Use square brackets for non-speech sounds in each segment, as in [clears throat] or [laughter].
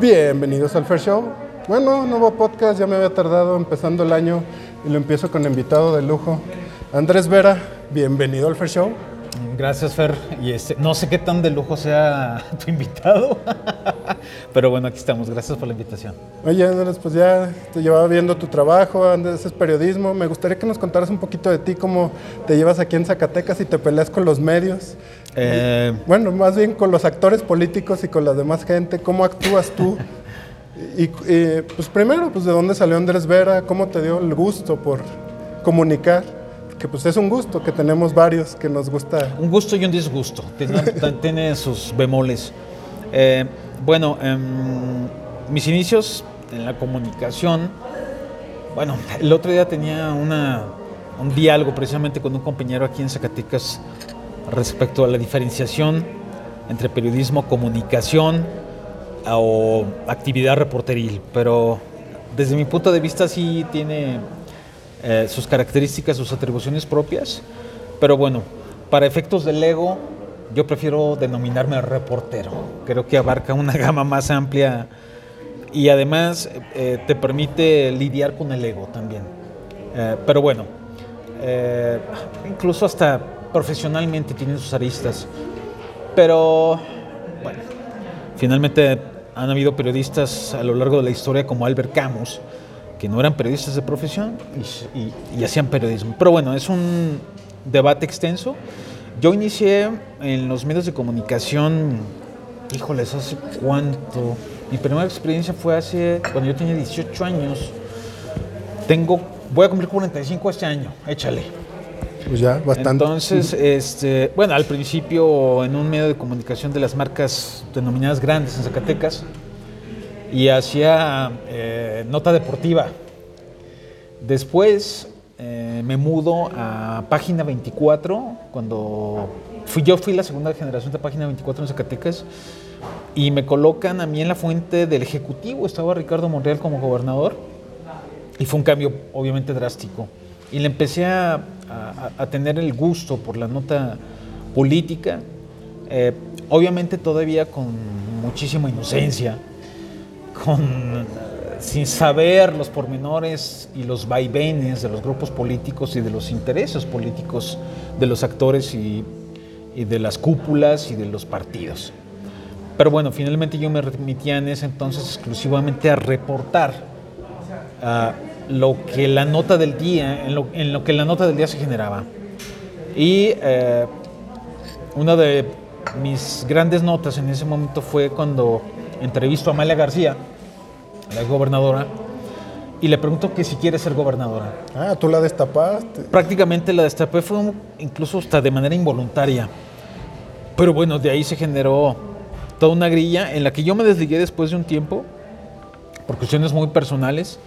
Bienvenidos al Fair Show. Bueno, nuevo podcast, ya me había tardado empezando el año y lo empiezo con invitado de lujo. Andrés Vera, bienvenido al Fair Show. Gracias, Fer. Y este, no sé qué tan de lujo sea [laughs] tu invitado, pero bueno, aquí estamos. Gracias por la invitación. Oye, Andrés, pues ya te llevaba viendo tu trabajo, Andrés es periodismo. Me gustaría que nos contaras un poquito de ti, cómo te llevas aquí en Zacatecas y te peleas con los medios. Eh, Bueno, más bien con los actores políticos y con la demás gente. ¿Cómo actúas tú? Y, y, pues primero, pues de dónde salió Andrés Vera, cómo te dio el gusto por comunicar, que pues es un gusto, que tenemos varios que nos gusta. un gusto y un disgusto. Tiene, [laughs] tiene sus bemoles. Eh, bueno, em, mis inicios en la comunicación. Bueno, el otro día tenía una, un diálogo precisamente con un compañero aquí en Zacatecas respecto a la diferenciación entre periodismo, comunicación o actividad reporteril. Pero desde mi punto de vista sí tiene eh, sus características, sus atribuciones propias. Pero bueno, para efectos del ego, yo prefiero denominarme reportero. Creo que abarca una [laughs] gama más amplia y además eh, te permite lidiar con el ego también. Eh, pero bueno, incluso hasta profesionalmente tiene sus aristas. Pero bueno, finalmente han habido periodistas a lo largo de la historia como Albert Camus, que no eran periodistas de profesión y, y- y hacían periodismo. Pero bueno, es un debate extenso. Yo inicié en los medios de comunicación, híjoles, ¿hace cuánto? Mi primera experiencia fue hace, cuando yo tenía 18 años. Tengo, voy a cumplir 45 este año, échale. Pues ya, bastante. Entonces, este, bueno, al principio en un medio de comunicación de las marcas denominadas grandes en Zacatecas y hacía eh, nota deportiva. Después eh, me mudo a Página 24 cuando fui yo fui la segunda generación de Página 24 en Zacatecas y me colocan a mí en la fuente del ejecutivo. Estaba Ricardo Monreal como gobernador y fue un cambio obviamente drástico. Y le empecé a, a- a tener el gusto por la nota política, eh, obviamente todavía con muchísima inocencia, con, sin saber los pormenores y los vaivenes de los grupos políticos y de los intereses políticos de los actores y, y de las cúpulas y de los partidos. Pero bueno, finalmente yo me remitía en ese entonces exclusivamente a reportar ah, lo que la nota del día, en lo, en lo que la nota del día se generaba. Y eh, una de mis grandes notas en ese momento fue cuando entrevisto a Amalia García, la gobernadora, y le pregunto que si quiere ser gobernadora. Ah, tú la destapaste. Prácticamente la destapé, fue un- incluso hasta de manera involuntaria. Pero bueno, de ahí se generó toda una grilla en la que yo me desligué después de un tiempo, por cuestiones muy personales,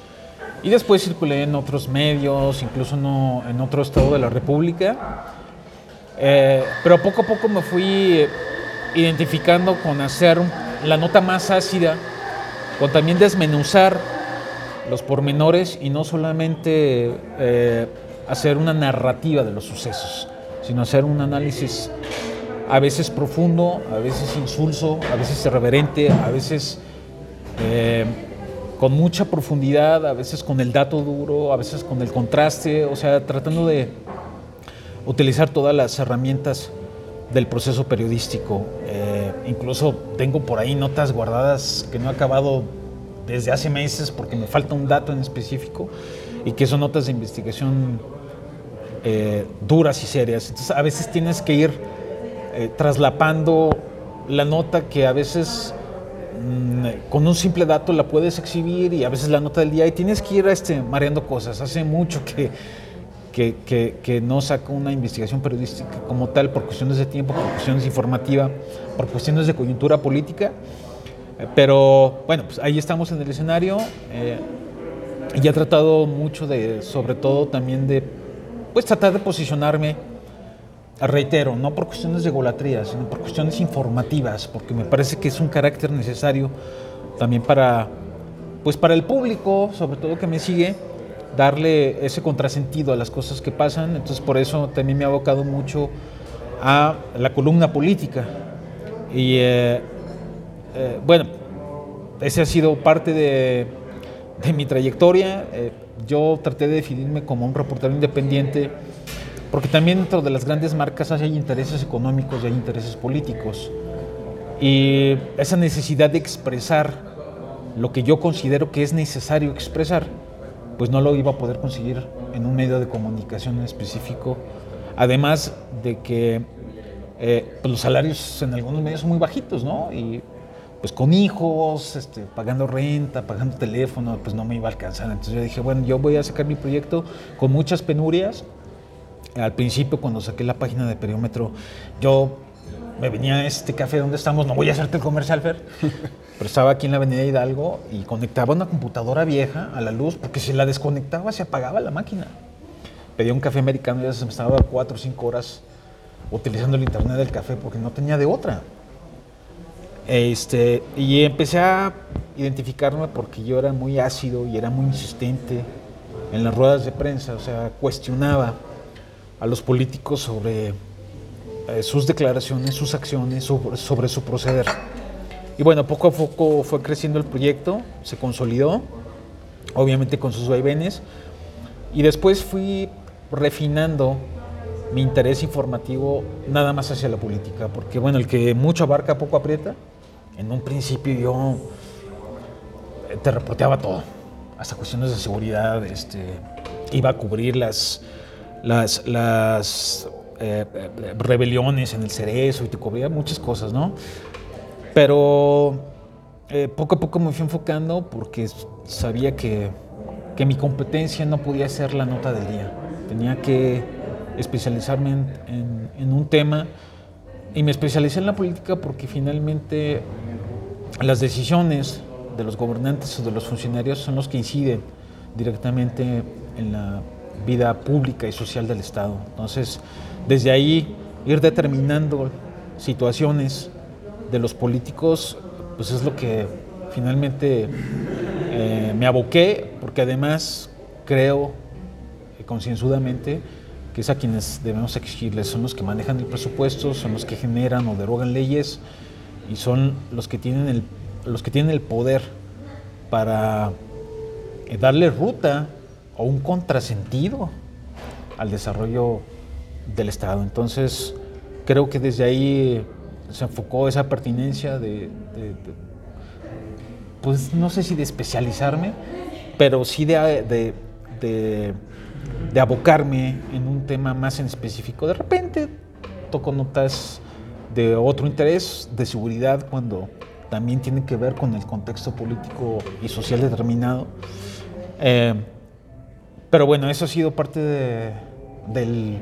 y después circulé en otros medios, incluso en otro estado de la República. Eh, pero poco a poco me fui identificando con hacer la nota más ácida, con también desmenuzar los pormenores y no solamente eh, hacer una narrativa de los sucesos, sino hacer un análisis a veces profundo, a veces insulso, a veces irreverente, a veces eh, con mucha profundidad, a veces con el dato duro, a veces con el contraste, o sea, tratando de utilizar todas las herramientas del proceso periodístico. Eh, incluso tengo por ahí notas guardadas que no he acabado desde hace meses porque me falta un dato en específico y que son notas de investigación eh, duras y serias. Entonces a veces tienes que ir eh, traslapando la nota que a veces con un simple dato la puedes exhibir y a veces la nota del día y tienes que ir este, mareando cosas. Hace mucho que, que, que- no saco una investigación periodística como tal por cuestiones de tiempo, por cuestiones informativa, por cuestiones de coyuntura política. Pero bueno, pues ahí estamos en el escenario. eh, y he tratado mucho de, sobre todo también de, pues tratar de posicionarme, reitero, no por cuestiones de golatría, sino por cuestiones informativas, porque me parece que es un carácter necesario también para, pues para el público, sobre todo que me sigue, darle ese contrasentido a las cosas que pasan. Entonces por eso también me ha abocado mucho a la columna política. Y eh, eh, bueno, ese ha sido parte de, mi trayectoria. Eh, yo traté de definirme como un reportero independiente, porque también dentro de las grandes marcas hay intereses económicos y hay intereses políticos. Y esa necesidad de expresar lo que yo considero que es necesario expresar, pues no lo iba a poder conseguir en un medio de comunicación en específico. Además de que eh, pues los salarios en algunos medios son muy bajitos, ¿no? Y pues con hijos, este, pagando renta, pagando teléfono, pues no me iba a alcanzar. Entonces yo dije, bueno, yo voy a sacar mi proyecto con muchas penurias. Al principio, cuando saqué la página de Periómetro, yo me venía a este café donde estamos, no voy a hacerte el comercial, Fer, [laughs] pero estaba aquí en la avenida Hidalgo y conectaba una computadora vieja a la luz, porque si la desconectaba se apagaba la máquina. Pedía un café americano y ya se me estaba cuatro o cinco horas utilizando el internet del café porque no tenía de otra. Este, y empecé a identificarme porque yo era muy ácido y era muy insistente en las ruedas de prensa, o sea, cuestionaba a los políticos sobre eh, sus declaraciones, sus acciones, sobre, su proceder. Y bueno, poco a poco fue creciendo el proyecto, se consolidó, obviamente con sus vaivenes, y después fui refinando mi interés informativo nada más hacia la política, porque bueno, el que mucho abarca, poco aprieta. En un principio yo eh, te reporteaba todo, hasta cuestiones de seguridad, este, iba a cubrir las, las, eh, eh, rebeliones en el cerezo y te muchas cosas, ¿no? Pero poco a poco me fui enfocando porque sabía que, que mi competencia no podía ser la nota del día. Tenía que especializarme en, en, un tema y me especialicé en la política porque finalmente las decisiones de los gobernantes o de los funcionarios son los que inciden directamente en la vida pública y social del Estado. Entonces, desde ahí ir determinando situaciones de los políticos, pues es lo que finalmente eh, me aboqué, porque además creo eh, concienzudamente que es a quienes debemos exigirles, son los que manejan el presupuesto, son los que generan o derogan leyes y son los que tienen el, los que tienen el poder para eh, darle ruta o un contrasentido al desarrollo del Estado. Entonces, creo que desde ahí se enfocó esa pertinencia de, pues no sé si de especializarme, pero sí de, de abocarme en un tema más en específico. De repente toco notas de otro interés, de seguridad, cuando también tiene que ver con el contexto político y social determinado. Eh, pero bueno, eso ha sido parte del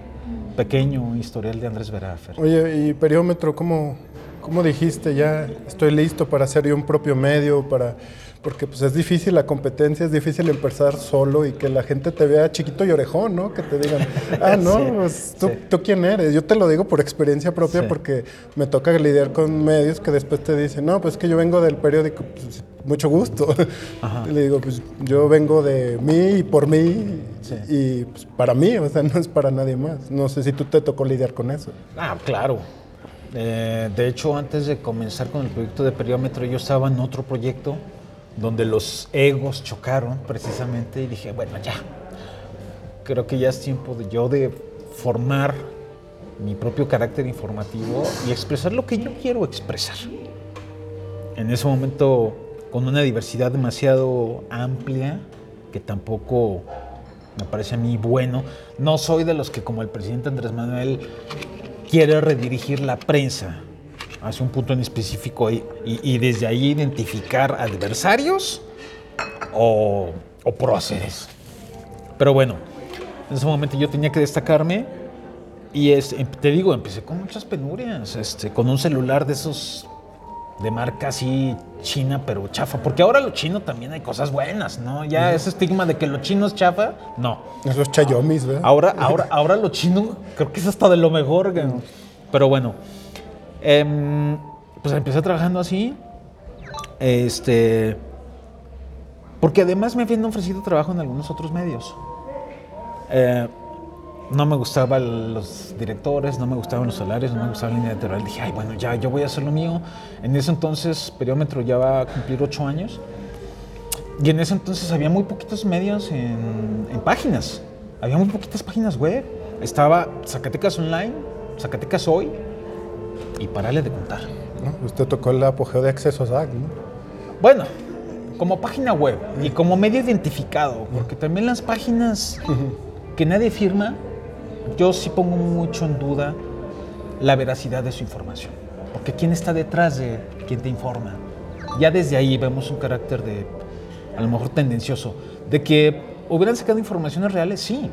pequeño historial de Andrés Verafer. Oye, y Periómetro, ¿cómo, ¿cómo dijiste ya estoy listo para hacer yo un propio medio, para porque pues es difícil la competencia, es difícil empezar solo y que la gente te vea chiquito y orejón, ¿no? Que te digan, ah, [laughs] no, pues, ¿tú, quién eres? Yo te lo digo por experiencia propia porque me toca lidiar con medios que después te dicen, no, pues que yo vengo del periódico, pues, mucho gusto. [laughs] Y le digo, pues yo vengo de mí y por mí y pues, para mí, o sea, [laughs] no es para nadie más. No sé si tú te tocó lidiar con eso. Ah, claro. Eh, de hecho, antes de comenzar con el proyecto de Periómetro, yo estaba en otro proyecto donde los egos chocaron precisamente y dije, bueno, ya, creo que ya es tiempo de yo de formar mi propio carácter informativo y expresar lo que yo quiero expresar. En ese momento, con una diversidad demasiado amplia, que tampoco me parece a mí bueno, no soy de los que como el presidente Andrés Manuel quiere redirigir la prensa hacia un punto en específico y, desde ahí identificar adversarios o, o próceres. Pero bueno, en ese momento yo tenía que destacarme y es, em, te digo, empecé con muchas penurias, este, con un celular de esos de marca así china, pero chafa. Porque ahora lo chino también hay cosas buenas, ¿no? Ya ese estigma de que lo chino es chafa, no. Es los chayomis, ¿verdad? Ahora, ahora, ahora lo chino creo que es hasta de lo mejor. Pero bueno, Em, pues empecé trabajando así. Este. Porque además me habían ofrecido trabajo en algunos otros medios. Eh, no me gustaban los directores, no me gustaban los salarios, no me gustaba la línea editorial. Dije, ay, bueno, ya, yo voy a hacer lo mío. En ese entonces, Periómetro ya va a cumplir ocho años. Y en ese entonces había muy poquitos medios en, en páginas. Había muy poquitas páginas web. Estaba Zacatecas Online, Zacatecas Hoy y parale de contar. ¿no? Usted tocó el apogeo de acceso a SAC, ¿no? Bueno, como página web y como medio identificado, porque también las páginas que nadie firma, yo sí pongo mucho en duda la veracidad de su información. Porque ¿quién está detrás de quien te informa? Ya desde ahí vemos un carácter de, a lo mejor tendencioso, de que hubieran sacado informaciones reales, sí.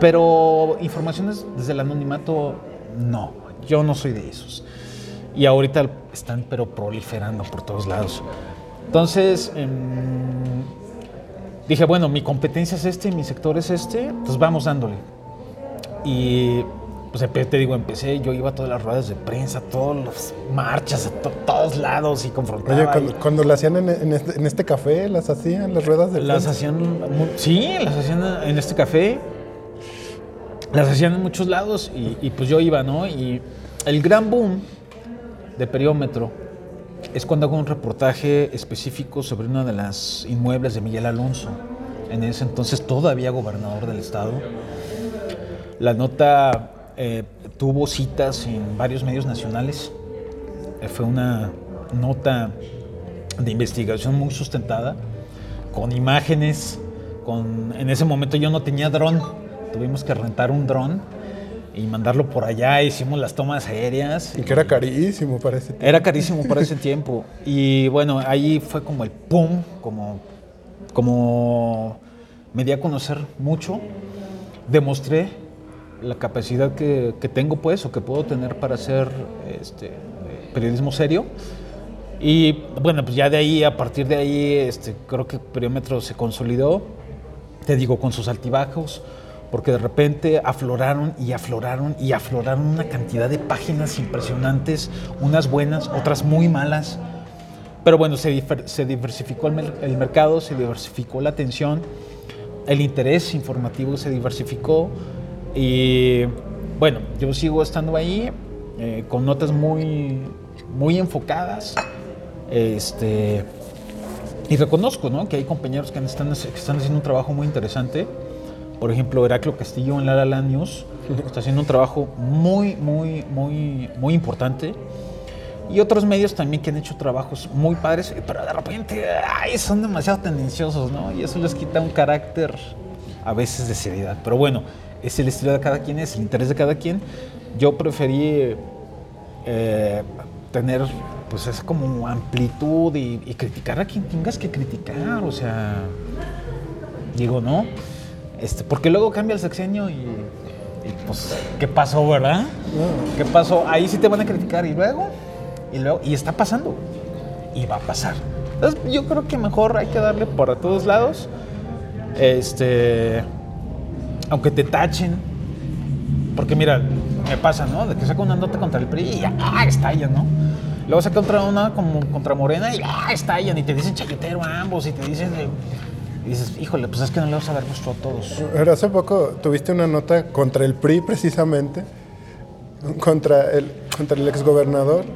Pero informaciones desde el anonimato, no. Yo no soy de esos. Y ahorita están pero proliferando por todos lados. Entonces, em, dije, bueno, mi competencia es este, mi sector es este, pues vamos dándole. Y pues te digo, empecé, yo iba a todas las ruedas de prensa, todas las marchas, a to- todos lados y confrontaba. Oye, y cuando, cuando la hacían en, en este, en este café, las hacían, las ruedas de las prensa. hacían, mu- sí, las hacían en este café, las hacían en muchos lados y, pues yo iba, ¿no? Y el gran boom de Periómetro es cuando hago un reportaje específico sobre una de las inmuebles de Miguel Alonso, en ese entonces todavía gobernador del estado. La nota eh, tuvo citas en varios medios nacionales. Eh, fue una nota de investigación muy sustentada, con imágenes, con en ese momento yo no tenía dron, tuvimos que rentar un dron y mandarlo por allá, hicimos las tomas aéreas. Y que era carísimo para ese tiempo. Era carísimo para ese tiempo. Y bueno, ahí fue como el pum, como, como me di a conocer mucho. Demostré la capacidad que, que tengo, pues, o que puedo tener para hacer este, periodismo serio. Y bueno, pues ya de ahí, a partir de ahí, este, creo que Periómetro se consolidó, te digo, con sus altibajos, porque de repente afloraron y afloraron y afloraron una cantidad de páginas impresionantes, unas buenas, otras muy malas. Pero bueno, se, se diversificó el, mer- el mercado, se diversificó la atención, el interés informativo se diversificó y bueno, yo sigo estando ahí eh, con notas muy, muy enfocadas. Este, y reconozco ¿no? que hay compañeros que están, que están haciendo un trabajo muy interesante. Por ejemplo, Heraclo Castillo en La La Land News está haciendo un trabajo muy, muy, muy, muy importante. Y otros medios también que han hecho trabajos muy padres, pero de repente ay, son demasiado tendenciosos, ¿no? Y eso les quita un carácter a veces de seriedad. Pero bueno, es el estilo de cada quien, es el interés de cada quien. Yo preferí eh, tener pues esa como amplitud y, y criticar a quien tengas que criticar, o sea, digo, ¿no? Este, porque luego cambia el sexenio y, y, pues, ¿qué pasó, verdad? ¿Qué pasó? Ahí sí te van a criticar y luego, y luego, y está pasando, y va a pasar. Entonces, yo creo que mejor hay que darle por a todos lados, este, aunque te tachen, porque mira, me pasa, ¿no? De que saca una nota contra el PRI y ya, ¡ah, estallan, ¿no? Luego saca otra una como contra Morena y ¡ah, estallan! Y te dicen chayotero a ambos y te dicen... y dices, híjole, pues es que no le vas a dar gusto a todos. Pero hace poco tuviste una nota contra el PRI precisamente, contra el, contra el exgobernador,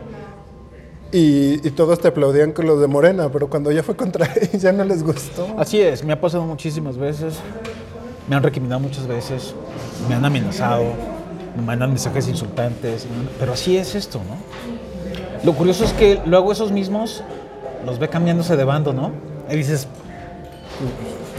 y, y todos te aplaudían con los de Morena, pero cuando ya fue contra [laughs] él ya no les gustó. Así es, me ha pasado muchísimas veces, me han recriminado muchas veces, me han amenazado, me mandan mensajes insultantes, pero así es esto, ¿no? Lo curioso es que luego esos mismos los ve cambiándose de bando, ¿no? Y dices,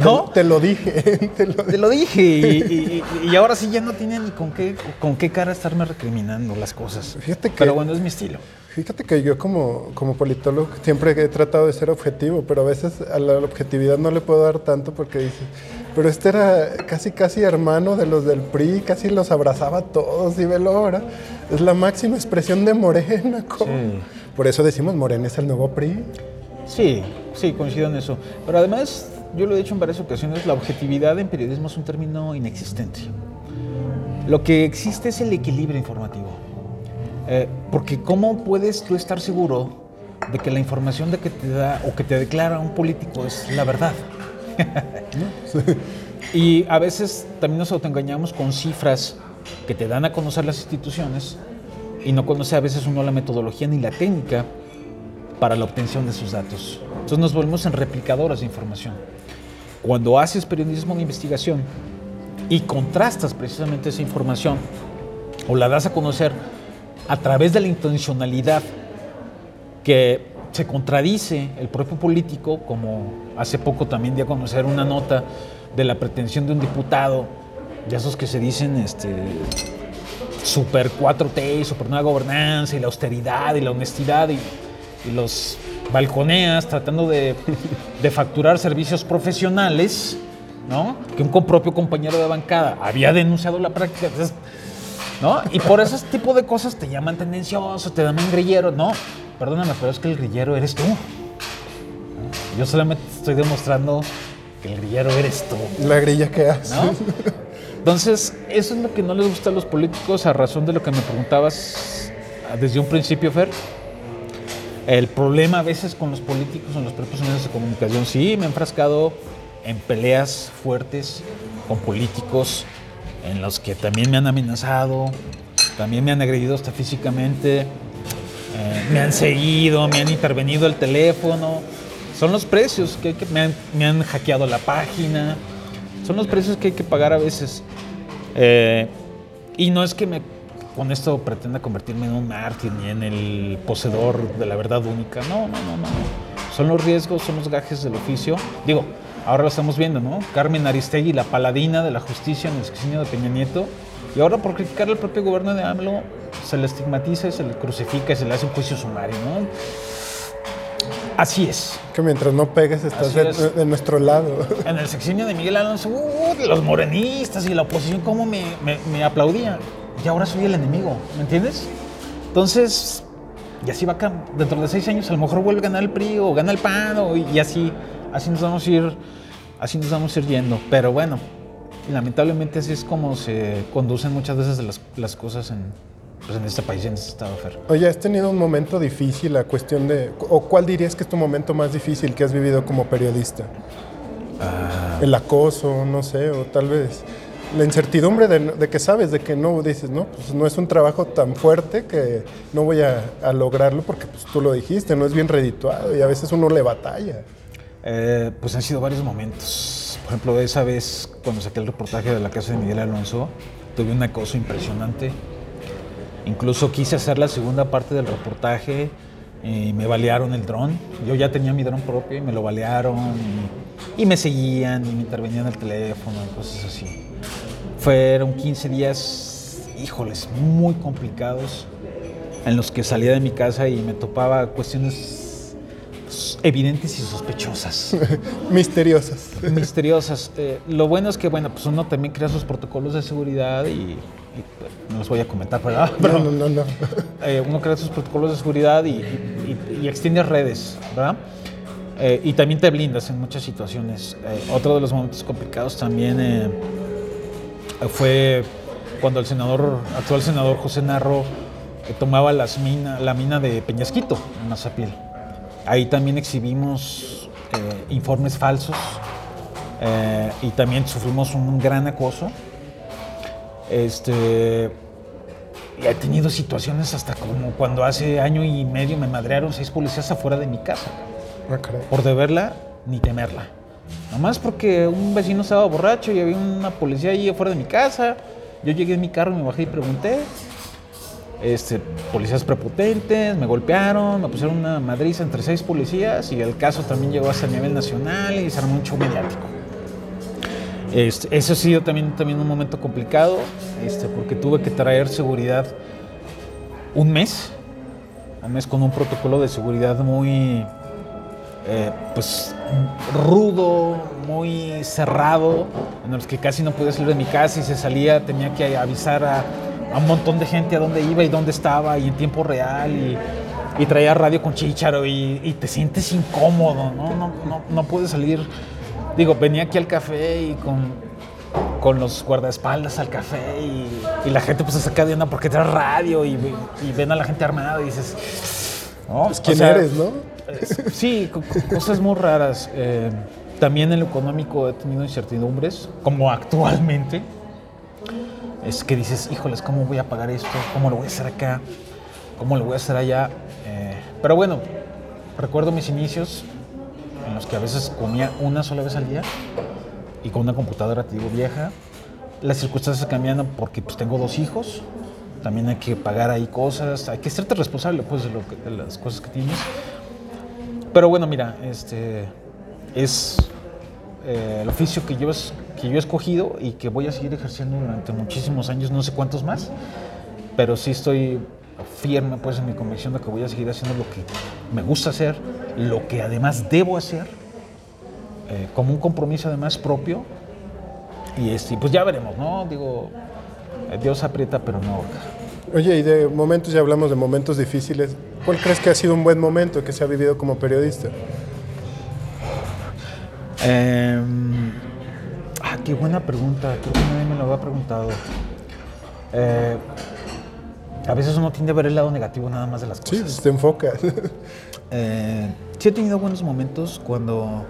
¿no? Te, te lo dije, [laughs] te lo Te dije. lo dije y, y- y- y ahora sí ya no tiene ni con qué, con qué cara estarme recriminando las cosas. Fíjate que- Pero bueno, es mi estilo. Fíjate que yo como, como politólogo siempre he tratado de ser objetivo, pero a veces a la objetividad no le puedo dar tanto porque dices, pero este era casi casi hermano de los del PRI, casi los abrazaba a todos y velo ahora. Es la máxima expresión de Morena. [laughs] Sí. Por eso decimos Morena es el nuevo PRI. Sí, sí, coincido en eso. Pero además, yo lo he dicho en varias ocasiones, la objetividad en periodismo es un término inexistente. Lo que existe es el equilibrio informativo. Eh, porque ¿cómo puedes tú estar seguro de que la información de que te da o que te declara un político es la verdad? [laughs] Y a veces también nos autoengañamos con cifras que te dan a conocer las instituciones y no conoce a veces uno la metodología ni la técnica para la obtención de esos datos. Entonces nos volvemos en replicadoras de información. Cuando haces periodismo de investigación y contrastas precisamente esa información o la das a conocer a través de la intencionalidad que se contradice el propio político, como hace poco también di a conocer una nota de la pretensión de un diputado, de esos que se dicen este, super 4T, super nueva gobernanza y la austeridad y la honestidad y, y los balconeas tratando de, de, facturar servicios profesionales, ¿no? Que un propio compañero de bancada había denunciado la práctica. ¿no? Y por ese tipo de cosas te llaman tendencioso, te llaman grillero, ¿no? Perdóname, pero es que el grillero eres tú. Yo solamente estoy demostrando que el grillero eres tú. La grilla que haces. ¿no? Entonces, eso es lo que no les gusta a los políticos a razón de lo que me preguntabas desde un principio, Fer. El problema a veces con los políticos en los propios medios de comunicación, sí, me he enfrascado en peleas fuertes con políticos en los que también me han amenazado, también me han agredido hasta físicamente, eh, me han seguido, me han intervenido el teléfono. Son los precios que, que me, han, me han hackeado la página, son los precios que hay que pagar a veces. Eh, y no es que me, con esto pretenda convertirme en un mártir ni en el poseedor de la verdad única. No, no, no, no. Son los riesgos, son los gajes del oficio. Digo, ahora lo estamos viendo, ¿no? Carmen Aristegui, la paladina de la justicia en el sexenio de Peña Nieto. Y ahora por criticar al propio gobierno de AMLO se le estigmatiza, se le crucifica y se le hace un juicio sumario, ¿no? Así es. Que mientras no pegues estás de, de, nuestro lado. En el sexenio de Miguel Alonso, uh, los morenistas y la oposición, cómo me, me, me aplaudían. Y ahora soy el enemigo, ¿me entiendes? Entonces, y así va acá. Dentro de seis años a lo mejor vuelve a ganar el PRI o gana el PAN o, y así, así nos vamos a ir, así nos vamos a ir yendo. Pero bueno, lamentablemente así es como se conducen muchas veces las, las cosas en, pues en este país, en este estado, Fer. Oye, ¿has tenido un momento difícil la cuestión de, o cuál dirías que es tu momento más difícil que has vivido como periodista? Ah. El acoso, no sé, o tal vez la incertidumbre de, que sabes, de que no, dices, no, pues no es un trabajo tan fuerte que no voy a, lograrlo porque pues, tú lo dijiste, no es bien redituado y a veces uno le batalla. Eh, pues han sido varios momentos. Por ejemplo, esa vez cuando saqué el reportaje de la casa de Miguel Alonso, tuve un acoso impresionante. Incluso quise hacer la segunda parte del reportaje y me balearon el dron. Yo ya tenía mi dron propio y me lo balearon y, y me seguían y me intervenían el teléfono y cosas así. Fueron 15 días, híjoles, muy complicados en los que salía de mi casa y me topaba cuestiones evidentes y sospechosas. [laughs] Misteriosas. Misteriosas. Eh, lo bueno es que, bueno, pues uno también crea sus protocolos de seguridad y, y no los voy a comentar, ¿verdad? [laughs] Pero, no, no, no. Eh, uno crea sus protocolos de seguridad y, y, y extiende redes, ¿verdad? Eh, y también te blindas en muchas situaciones. Eh, otro de los momentos complicados también fue cuando el senador, actual senador José Narro tomaba las mina, la mina de Peñasquito en Mazapil. Ahí también exhibimos informes falsos y también sufrimos un gran acoso. Este, y he tenido situaciones hasta como cuando hace año y medio me madrearon seis policías afuera de mi casa. Ah, por deberla ni temerla. Nomás porque un vecino estaba borracho y había una policía ahí afuera de mi casa. Yo llegué en mi carro, me bajé y pregunté. Este, policías prepotentes, me golpearon, me pusieron una madriza entre seis policías y el caso también llegó hasta el nivel nacional y se armó un show mediático. Este, eso ha sido también, también un momento complicado, este, porque tuve que traer seguridad un mes, un mes con un protocolo de seguridad muy, eh, pues, rudo, muy cerrado, en los que casi no podía salir de mi casa y se salía, tenía que avisar a, a un montón de gente a dónde iba y dónde estaba y en tiempo real y, y traía radio con chícharo y, y te sientes incómodo, ¿no? No, no, no puedes salir digo, venía aquí al café y con, con los guardaespaldas al café y, y, la gente pues se saca de onda porque trae radio y, y, ven a la gente armada y dices, no, pues quién o sea, eres, ¿no? Sí, cosas muy raras. Eh, También en lo económico he tenido incertidumbres, como actualmente. Es que dices, híjoles, ¿cómo voy a pagar esto? ¿Cómo lo voy a hacer acá? ¿Cómo lo voy a hacer allá? Eh, pero bueno, recuerdo mis inicios en los que a veces comía una sola vez al día y con una computadora, te digo, vieja. Las circunstancias cambian porque pues tengo dos hijos, también hay que pagar ahí cosas, hay que serte responsable pues de, lo que- de las cosas que tienes. Pero bueno, mira, este es eh, el oficio que yo, que yo he escogido y que voy a seguir ejerciendo durante muchísimos años, no sé cuántos más, pero sí estoy firme pues en mi convicción de que voy a seguir haciendo lo que me gusta hacer, lo que además debo hacer, eh, como un compromiso además propio. Y este, pues ya veremos, ¿no? Digo, eh, Dios aprieta pero no. Oye, y de momentos, ya hablamos de momentos difíciles. ¿Cuál crees que ha sido un buen momento que se ha vivido como periodista? Em, ah, qué buena pregunta. Creo que nadie me lo había preguntado. Eh, a veces uno tiende a ver el lado negativo nada más de las Sí, cosas. te enfocas. [laughs] [laughs] Eh, sí he tenido buenos momentos cuando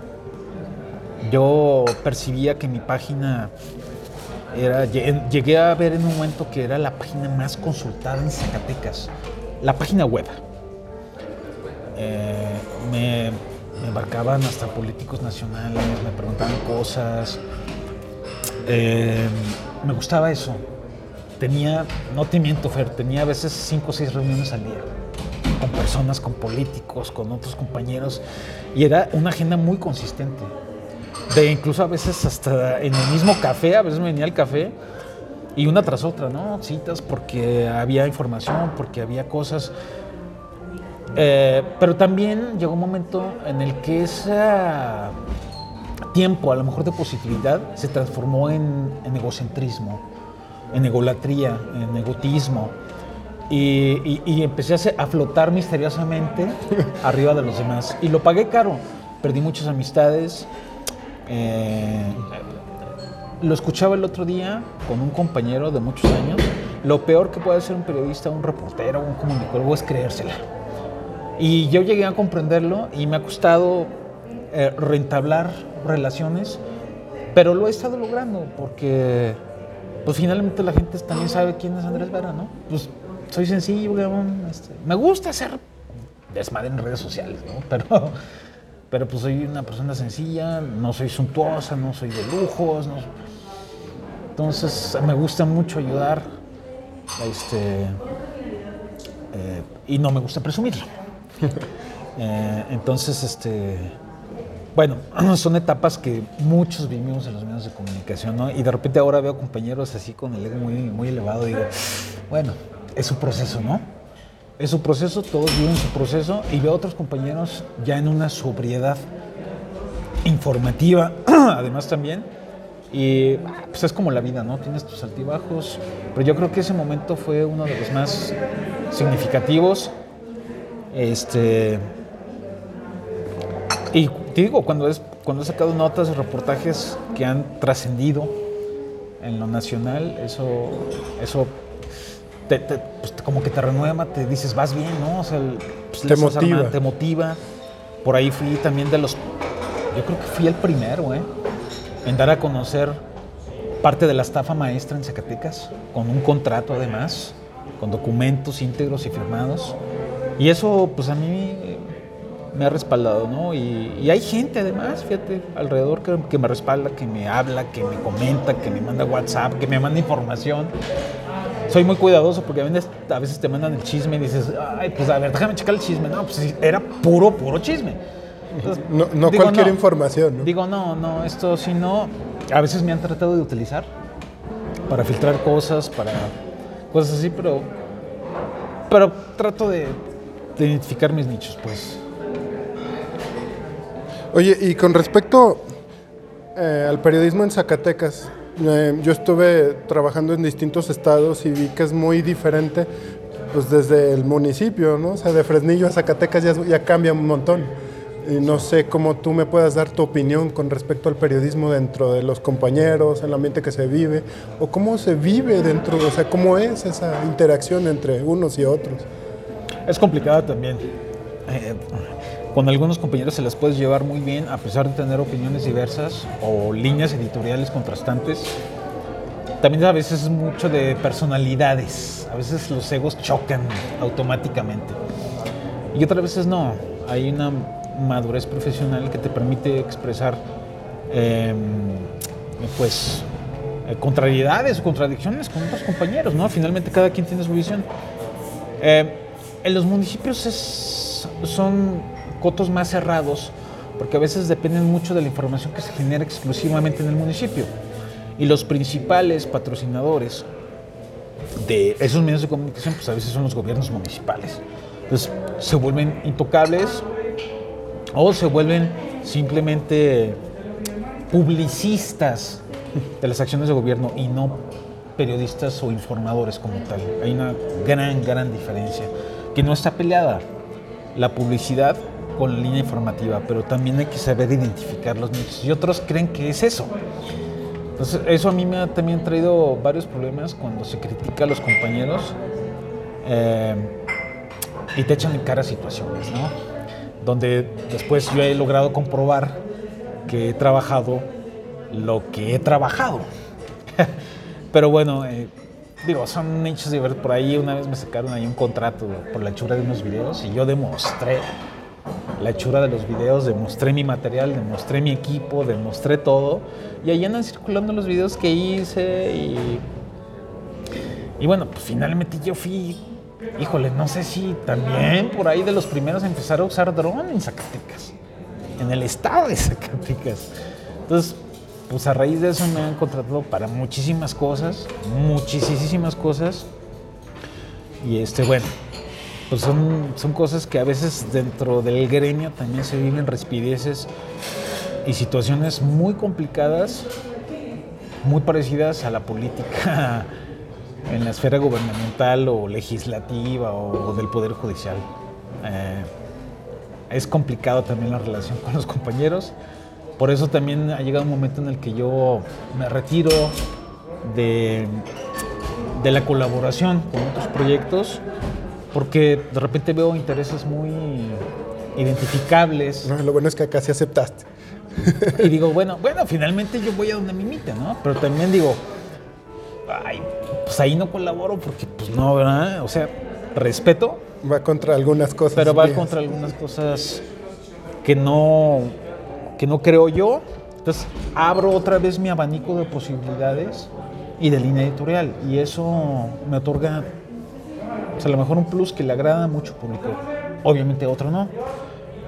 yo percibía que mi página era... lle- Llegué a ver en un momento que era la página más consultada en Zacatecas. La página web. Eh, me, embarcaban hasta políticos nacionales, me preguntaban cosas. Eh, me gustaba eso. Tenía, no te miento, Fer, tenía a veces cinco o seis reuniones al día con personas, con políticos, con otros compañeros, y era una agenda muy consistente. De incluso a veces hasta en el mismo café, a veces me venía el café y una tras otra, ¿no? Citas porque había información, porque había cosas. Eh, pero también llegó un momento en el que ese tiempo, a lo mejor de positividad, se transformó en, en egocentrismo, en egolatría, en egotismo. Y, empecé a, flotar misteriosamente [laughs] arriba de los demás. Y lo pagué caro. Perdí muchas amistades. Eh, lo escuchaba el otro día con un compañero de muchos años. Lo peor que puede ser un periodista, un reportero, un comunicólogo es creérsela. Y yo llegué a comprenderlo y me ha costado eh, reentablar relaciones, pero lo he estado logrando porque pues finalmente la gente también sabe quién es Andrés Vera, ¿no? Pues soy sencillo, este, me gusta hacer desmadre en redes sociales, ¿no? [laughs] Pero, pero pues soy una persona sencilla, no soy suntuosa, no soy de lujos, no- entonces me gusta mucho ayudar, este, eh, y no me gusta presumirlo. [laughs] Eh, entonces, este, bueno, [clears throat] son etapas que muchos vivimos en los medios de comunicación, ¿no? Y de repente ahora veo compañeros así con el ego muy, muy elevado y digo, bueno, es su proceso, ¿no? Es su proceso, todos viven su proceso y veo otros compañeros ya en una sobriedad informativa, [clears throat] además también. Y pues es como la vida, ¿no? Tienes tus altibajos, pero yo creo que ese momento fue uno de los más significativos. Este. Y te digo, cuando, es, cuando he sacado notas, reportajes que han trascendido en lo nacional, eso, eso te- te- pues, como que te renueva, te dices, vas bien, ¿no? O sea, el- pues, Te motiva. te motiva. Por ahí fui también de los, yo creo que fui el primero, ¿eh? En dar a conocer parte de la estafa maestra en Zacatecas, con un contrato además, con documentos íntegros y firmados. Y eso, pues a mí me ha respaldado, ¿no? Y, y hay gente además, fíjate, alrededor que, que me respalda, que me habla, que me comenta, que me manda WhatsApp, que me manda información. Soy muy cuidadoso porque a veces, a veces te mandan el chisme y dices, ay, pues a ver, déjame checar el chisme. No, pues era puro, puro chisme. Entonces, No, no digo, cualquier no. información, ¿no? Digo, no, no, esto si no, a veces me han tratado de utilizar para filtrar cosas, para cosas así, pero, pero trato de identificar mis nichos, pues. Oye, y con respecto eh, al periodismo en Zacatecas, eh, yo estuve trabajando en distintos estados y vi que es muy diferente pues desde el municipio, ¿no? O sea, de Fresnillo a Zacatecas ya, ya cambia un montón. Y no sé cómo tú me puedas dar tu opinión con respecto al periodismo dentro de los compañeros, el ambiente que se vive, o cómo se vive dentro, o sea, cómo es esa interacción entre unos y otros. Es complicada también. eh, con algunos compañeros se las puedes llevar muy bien a pesar de tener opiniones diversas o líneas editoriales contrastantes. También a veces es mucho de personalidades, a veces los egos chocan automáticamente y otras veces no. Hay una madurez profesional que te permite expresar em, pues eh, contrariedades o contradicciones con otros compañeros, ¿no? Finalmente cada quien tiene su visión. Em, en los municipios son cotos más cerrados, porque a veces dependen mucho de la información que se genera exclusivamente en el municipio. Y los principales patrocinadores de esos medios de comunicación, pues a veces son los gobiernos municipales. Entonces se vuelven intocables o se vuelven simplemente publicistas de las acciones de gobierno y no periodistas o informadores como tal. Hay una gran, gran diferencia que no está peleada. La publicidad con la línea informativa, pero también hay que saber identificar los nichos. Y otros creen que es eso. Entonces, eso a mí me ha también traído varios problemas cuando se critica a los compañeros eh, y te echan en cara situaciones, ¿no? Donde después yo he logrado comprobar que he trabajado lo que he trabajado. [laughs] pero bueno, eh, digo, son nichos de ver por ahí. Una vez me sacaron ahí un contrato por la hechura de unos videos y yo demostré la hechura de los videos, demostré mi material, demostré mi equipo, demostré todo. Y ahí andan circulando los videos que hice y, y bueno, pues finalmente yo fui, híjole, no sé si también por ahí de los primeros a empezar a usar dron en Zacatecas, en el estado de Zacatecas. Entonces, pues a raíz de eso me han contratado para muchísimas cosas, muchísimas cosas. Y este, bueno, pues son, son cosas que a veces dentro del gremio también se viven respideces y situaciones muy complicadas, muy parecidas a la política en la esfera gubernamental o legislativa o del Poder Judicial. Eh, es complicado también la relación con los compañeros. Por eso también ha llegado un momento en el que yo me retiro de, de la colaboración con otros proyectos porque de repente veo intereses muy identificables. lo bueno es que acá sí aceptaste. Y digo, bueno, bueno, finalmente yo voy a donde me inviten, ¿no? Pero también digo, ay, pues ahí no colaboro porque, pues no, ¿verdad? O sea, respeto. Va contra algunas cosas. Pero va contra algunas cosas que no, que no creo yo. Entonces, abro otra vez mi abanico de posibilidades y de línea editorial. Y eso me otorga sea, a lo mejor un plus que le agrada mucho público, obviamente otro no.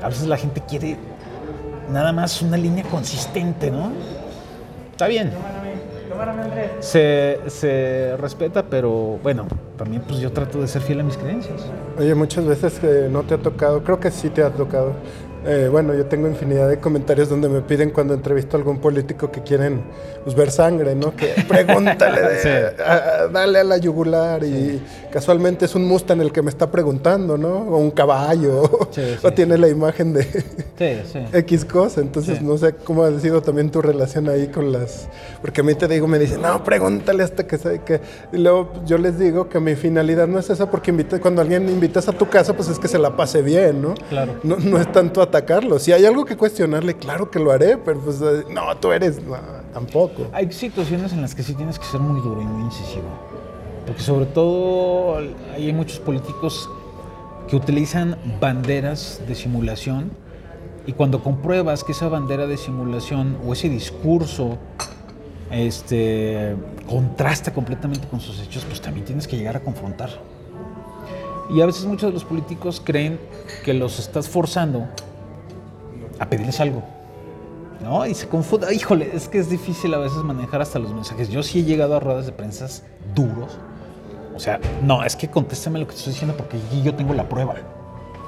A veces la gente quiere nada más una línea consistente, ¿no? Está bien. Se, se respeta, pero bueno, también pues yo trato de ser fiel a mis creencias. Oye, muchas veces que no te ha tocado, creo que sí te ha tocado, eh, bueno, yo tengo infinidad de comentarios donde me piden cuando entrevisto a algún político que quieren pues, ver sangre, ¿no? Que pregúntale, [laughs] dale a la yugular y casualmente es un Mustang el que me está preguntando, ¿no? O un caballo, [laughs] o tiene la imagen de X cosa. Entonces no sé cómo ha sido también tu relación ahí con las... Porque a mí te digo, me dicen, no, pregúntale hasta que sabe que... Y luego yo les digo que mi finalidad no es esa porque cuando alguien invitas a tu casa, pues es que se la pase bien, ¿no? Claro. No, no es tanto atacarlo. Si hay algo que cuestionarle, claro que lo haré, pero pues eh, no, tú eres, tampoco. Hay situaciones en las que sí tienes que ser muy duro y muy incisivo. Porque sobre todo hay muchos políticos que utilizan banderas de simulación y cuando compruebas que esa bandera de simulación o ese discurso este, contrasta completamente con sus hechos, pues también tienes que llegar a confrontar. Y a veces muchos de los políticos creen que los estás forzando a pedirles algo. ¿No? Y se confunde. Híjole, es que es difícil a veces manejar hasta los mensajes. Yo sí he llegado a ruedas de prensa duros. O sea, no, es que contéstame lo que te estoy diciendo porque yo tengo la prueba.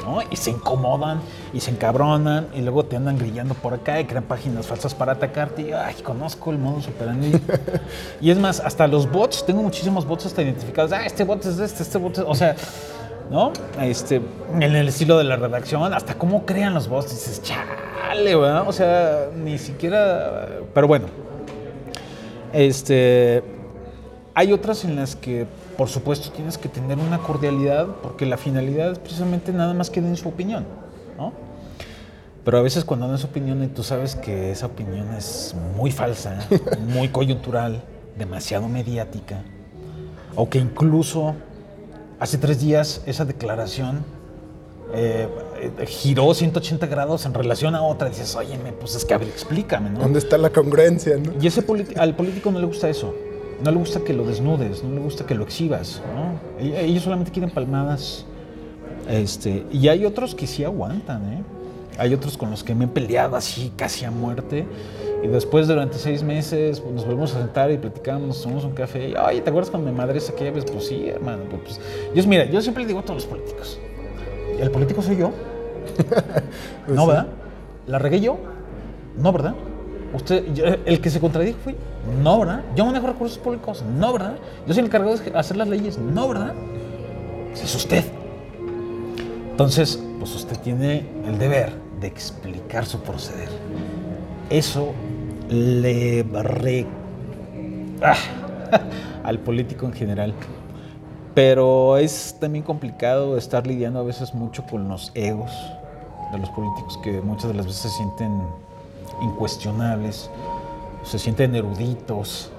¿no? Y se incomodan y se encabronan y luego te andan grillando por acá y crean páginas falsas para atacarte. Y, ay, conozco el modo superandi. [laughs] y es más, hasta los bots, tengo muchísimos bots hasta identificados. Ah, este bot es este, este bot es. O sea, ¿no? Este, en el estilo de la redacción, hasta cómo crean los bots, dices, chale, ¿verdad? O sea, ni siquiera, pero bueno, este, hay otras en las que por supuesto tienes que tener una cordialidad porque la finalidad es precisamente nada más que den su opinión, ¿no? Pero a veces cuando dan su opinión y tú sabes que esa opinión es muy falsa, [laughs] muy coyuntural, demasiado mediática, o que incluso hace tres días esa declaración eh, giró 180 grados en relación a otra, dices, oye, pues es que a ver, explícame, ¿no? ¿Dónde está la congruencia, no? Y ese al político no le gusta eso. No le gusta que lo desnudes, no le gusta que lo exhibas, ¿no? Ellos solamente quieren palmadas. Este, y hay otros que sí aguantan, ¿eh? Hay otros con los que me he peleado así casi a muerte. Y después, durante seis meses, pues, nos volvemos a sentar y platicamos, nos tomamos un café. Y, Ay, ¿te acuerdas cuando me madres aquella vez? Pues sí, hermano. Pues, pues, yo, mira, yo siempre le digo a todos los políticos: ¿el político soy yo? [laughs] Pues no, ¿verdad? ¿La regué yo? No, ¿verdad? Usted, el que se contradijo fue, no, ¿verdad? Yo manejo recursos públicos, no, ¿verdad? Yo soy el encargado de hacer las leyes, no, ¿verdad? Es usted. Entonces, pues usted tiene el deber de explicar su proceder. Eso le re... [laughs] Ah, [laughs] al político en general. Pero es también complicado estar lidiando a veces mucho con los egos de los políticos que muchas de las veces se sienten incuestionables, se sienten eruditos,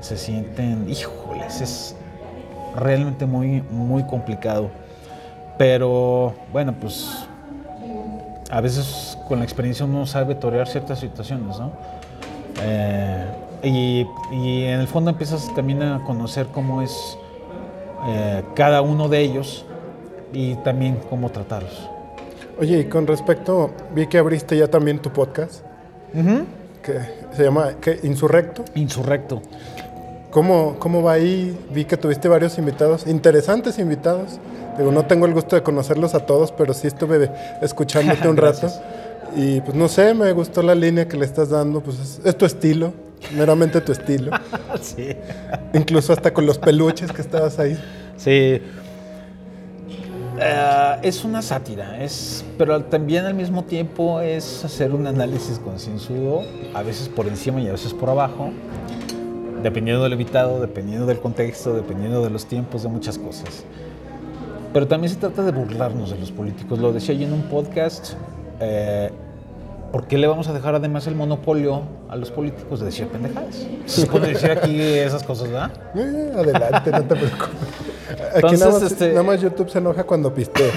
se sienten, híjoles, es realmente muy, muy complicado. Pero bueno, pues a veces con la experiencia uno sabe torear ciertas situaciones, ¿no? Eh, y, en el fondo empiezas también a conocer cómo es eh, cada uno de ellos y también cómo tratarlos. Oye, y con respecto, vi que abriste ya también tu podcast, que se llama Insurrecto. Insurrecto. ¿Cómo, ¿Cómo va ahí? Vi que tuviste varios invitados, interesantes invitados. Digo, no tengo el gusto de conocerlos a todos, pero sí estuve [laughs] escuchándote un rato. Y pues no sé, me gustó la línea que le estás dando, pues es, tu estilo, meramente tu estilo. [laughs] sí. Incluso hasta con los peluches que estabas ahí. Sí, eh, es una sátira, es, pero también al mismo tiempo es hacer un análisis concienzudo, a veces por encima y a veces por abajo, dependiendo del invitado, dependiendo del contexto, dependiendo de los tiempos, de muchas cosas. Pero también se trata de burlarnos de los políticos. Lo decía yo en un podcast, eh, ¿por qué le vamos a dejar además el monopolio a los políticos de decir pendejadas? Se puede decir aquí esas cosas, ¿verdad? Eh, adelante, no te preocupes. Aquí nada, más, este... nada, más, YouTube se enoja cuando piste.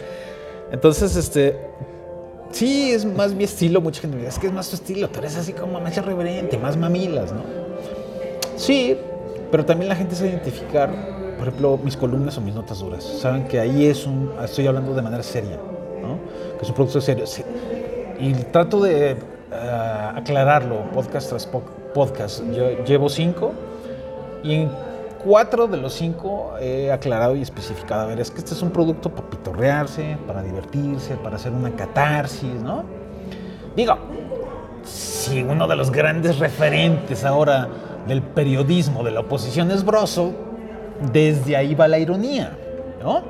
[laughs] Entonces, este. Sí, es más mi estilo. Mucha gente me dice, es que es más tu estilo. Tú eres así como más irreverente, más mamilas, ¿no? Sí, pero también la gente sabe identificar, por ejemplo, mis columnas o mis notas duras. Saben que ahí es un. Estoy hablando de manera seria. Que es un producto serio. Y trato de uh, aclararlo podcast tras podcast. Yo llevo cinco y en cuatro de los cinco he aclarado y especificado. A ver, es que este es un producto para pitorrearse, para divertirse, para hacer una catarsis, ¿no? Digo, si uno de los grandes referentes ahora del periodismo de la oposición es Broso, desde ahí va la ironía, ¿no?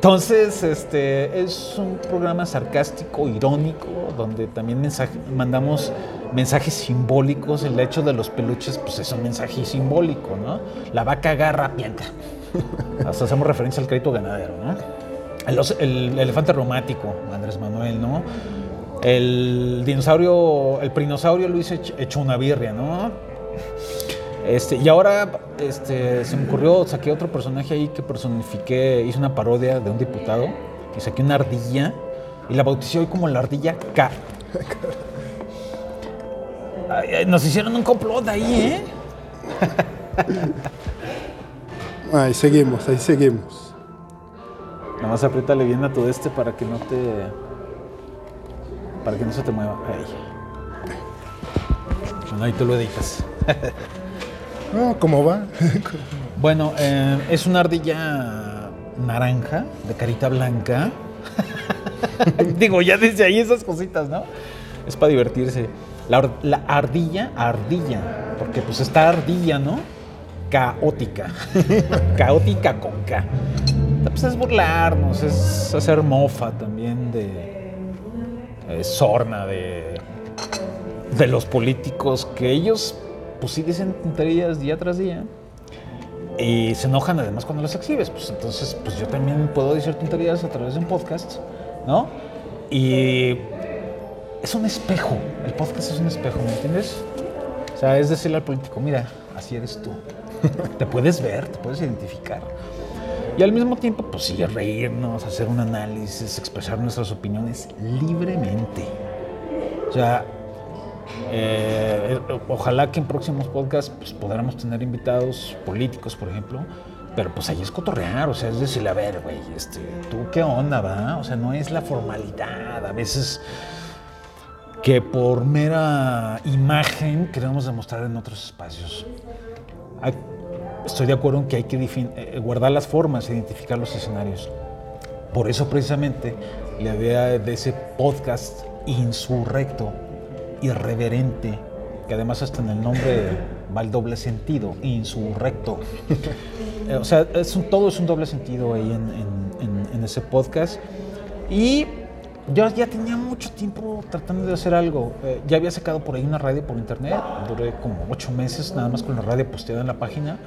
Entonces, este, es un programa sarcástico, irónico, donde también mandamos mensajes simbólicos. El hecho de los peluches, pues es un mensaje simbólico, ¿no? La vaca agarra, pienta. [laughs] Hasta hacemos referencia al crédito ganadero, ¿no? El, elefante romático, Andrés Manuel, ¿no? El dinosaurio, el prinosaurio hizo hecho una birria, ¿no? Este, y ahora este, se me ocurrió, saqué otro personaje ahí que personifiqué, hice una parodia de un diputado y saqué una ardilla y la bauticé hoy como la ardilla K. nos hicieron un complot ahí, ¿eh? [laughs] ahí seguimos, ahí seguimos. Nada más apriétale bien a todo este para que no te. para que no se te mueva. Ahí. Ahí te lo editas. [laughs] ¿cómo va? bueno, eh, es una ardilla naranja, de carita blanca. [laughs] Digo, ya desde ahí esas cositas, ¿no? Es para divertirse. La, la, ardilla, ardilla, porque pues está ardilla, ¿no? Caótica. [laughs] Caótica con K. Pues es burlarnos, es hacer mofa también de eh, sorna, de, de los políticos que ellos pues sí dicen tonterías día tras día. Y se enojan además cuando las exhibes. Pues entonces, pues yo también puedo decir tonterías a través de un podcast, ¿no? Y es un espejo. El podcast es un espejo, ¿me entiendes? O sea, es decirle al político, mira, así eres tú. [laughs] te puedes ver, te puedes identificar. Y al mismo tiempo, pues sí, reírnos, hacer un análisis, expresar nuestras opiniones libremente. O sea, eh, ojalá que en próximos podcasts pues, podamos tener invitados políticos, por ejemplo, pero pues ahí es cotorrear, o sea, es decirle, a ver, güey, este, ¿tú qué onda, va? O sea, no es la formalidad, a veces que por mera imagen queremos demostrar en otros espacios. Estoy de acuerdo en que hay que eh, guardar las formas, identificar los escenarios. Por eso precisamente la idea de ese podcast insurrecto, irreverente, que además hasta en el nombre va el doble sentido, insurrecto. [laughs] O sea, todo es un doble sentido ahí en, ese podcast. Y yo ya tenía mucho tiempo tratando de hacer algo. Eh, ya había sacado por ahí una radio por internet, duré como ocho meses nada más con la radio posteada en la página,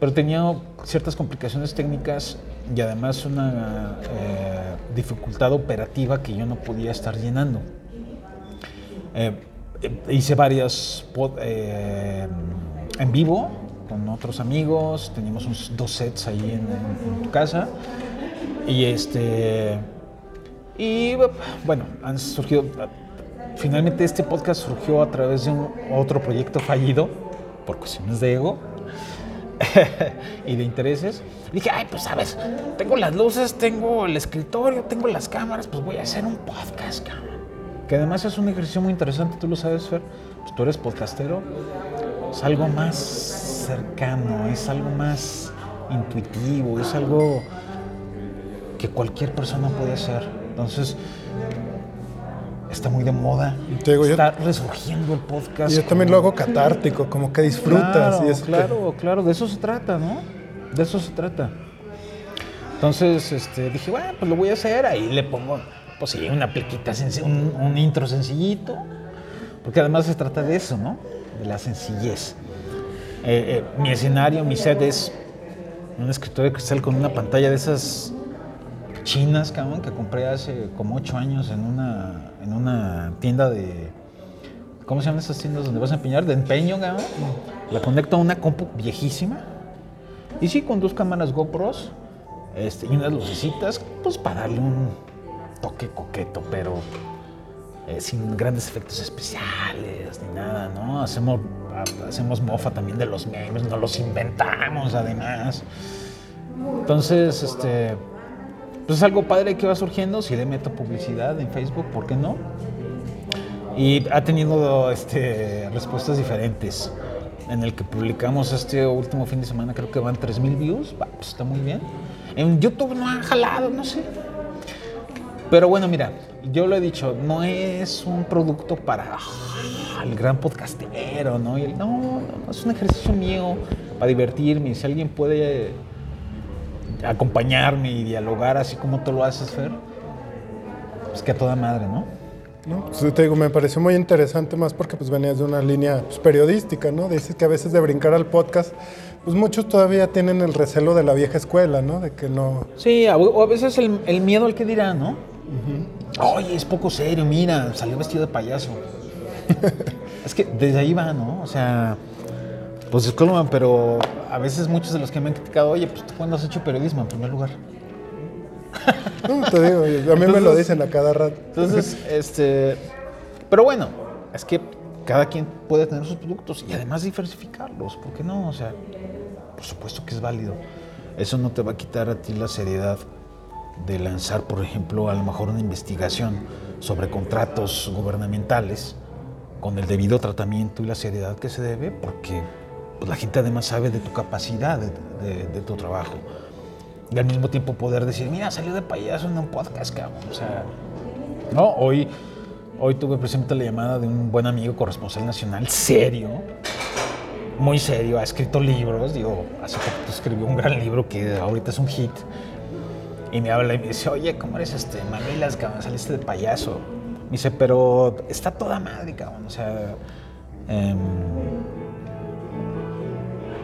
pero tenía ciertas complicaciones técnicas y además una eh, dificultad operativa que yo no podía estar llenando. Eh, hice varias en vivo con otros amigos, teníamos unos dos sets ahí en, en tu casa y este y bueno, han surgido, finalmente este podcast surgió a través de un otro proyecto fallido, por cuestiones de ego [laughs] y de intereses. dije, ay, pues sabes, tengo las luces, tengo el escritorio, tengo las cámaras, pues voy a hacer un podcast, cabrón. Que además es un ejercicio muy interesante, tú lo sabes, Fer. Pues tú eres podcastero, es algo más cercano, es algo más intuitivo, es algo que cualquier persona puede hacer. Entonces, está muy de moda. está resurgiendo el podcast. Y yo también lo hago catártico, como que disfrutas. Claro, claro, claro, de eso se trata, ¿no? De eso se trata. Entonces este, dije, bueno, pues lo voy a hacer. Ahí le pongo, pues sí, una pliquita, un, un intro sencillito. Porque además se trata de eso, ¿no? De la sencillez. Eh, eh, mi escenario, mi set es un escritorio de cristal con una pantalla de esas chinas, cabrón, que compré hace como ocho años en una, en una tienda de. ¿Cómo se llaman esas tiendas donde vas a empeñar? De empeño, cabrón. La conecto a una compu viejísima. Y sí, con dos cámaras GoPros este, y unas lucecitas, pues para darle un toque coqueto, pero eh, sin grandes efectos especiales ni nada, ¿no? Hacemos, hacemos mofa también de los memes, no los inventamos además. Entonces, este, pues es algo padre que va surgiendo, si le meto publicidad en Facebook, ¿por qué no? Y ha tenido este, respuestas diferentes. En el que publicamos este último fin de semana, creo que van 3.000 views, pues está muy bien. En YouTube no han jalado, no sé. Pero bueno, mira, yo lo he dicho, no es un producto para ah, el gran podcastero, ¿no? Y no, no, es un ejercicio mío para divertirme. Si alguien puede acompañarme y dialogar así como tú lo haces, Fer, pues que a toda madre, ¿no? No, pues te digo, me pareció muy interesante más porque pues venías de una línea pues, periodística, ¿no? Dices que a veces de brincar al podcast, pues muchos todavía tienen el recelo de la vieja escuela, ¿no? De que no... Sí, o a veces el, miedo al que dirá, ¿no? Oye, es poco serio, mira, salió vestido de payaso. [laughs] es que desde ahí va, ¿no? O sea, pues disculpen, pero a veces muchos de los que me han criticado, oye, pues tú cuándo has hecho periodismo en primer lugar. [laughs] No, te digo, a mí me lo dicen a cada rato. Entonces, este, pero bueno, es que cada quien puede tener sus productos y además diversificarlos, ¿por qué no? O sea, por supuesto que es válido. Eso no te va a quitar a ti la seriedad de lanzar, por ejemplo, a lo mejor una investigación sobre contratos gubernamentales con el debido tratamiento y la seriedad que se debe, porque pues la gente además sabe de tu capacidad, de, tu trabajo. Y al mismo tiempo poder decir, mira, salió de payaso en un podcast, cabrón. O sea, no, hoy, hoy tuve precisamente la llamada de un buen amigo corresponsal nacional, serio, muy serio, ha escrito libros, digo, hace poco escribió un gran libro que ahorita es un hit. Y me habla y me dice, oye, ¿cómo eres este? Mamilas, cabrón, saliste de payaso. Me dice, pero está toda madre, cabrón. O sea, eh,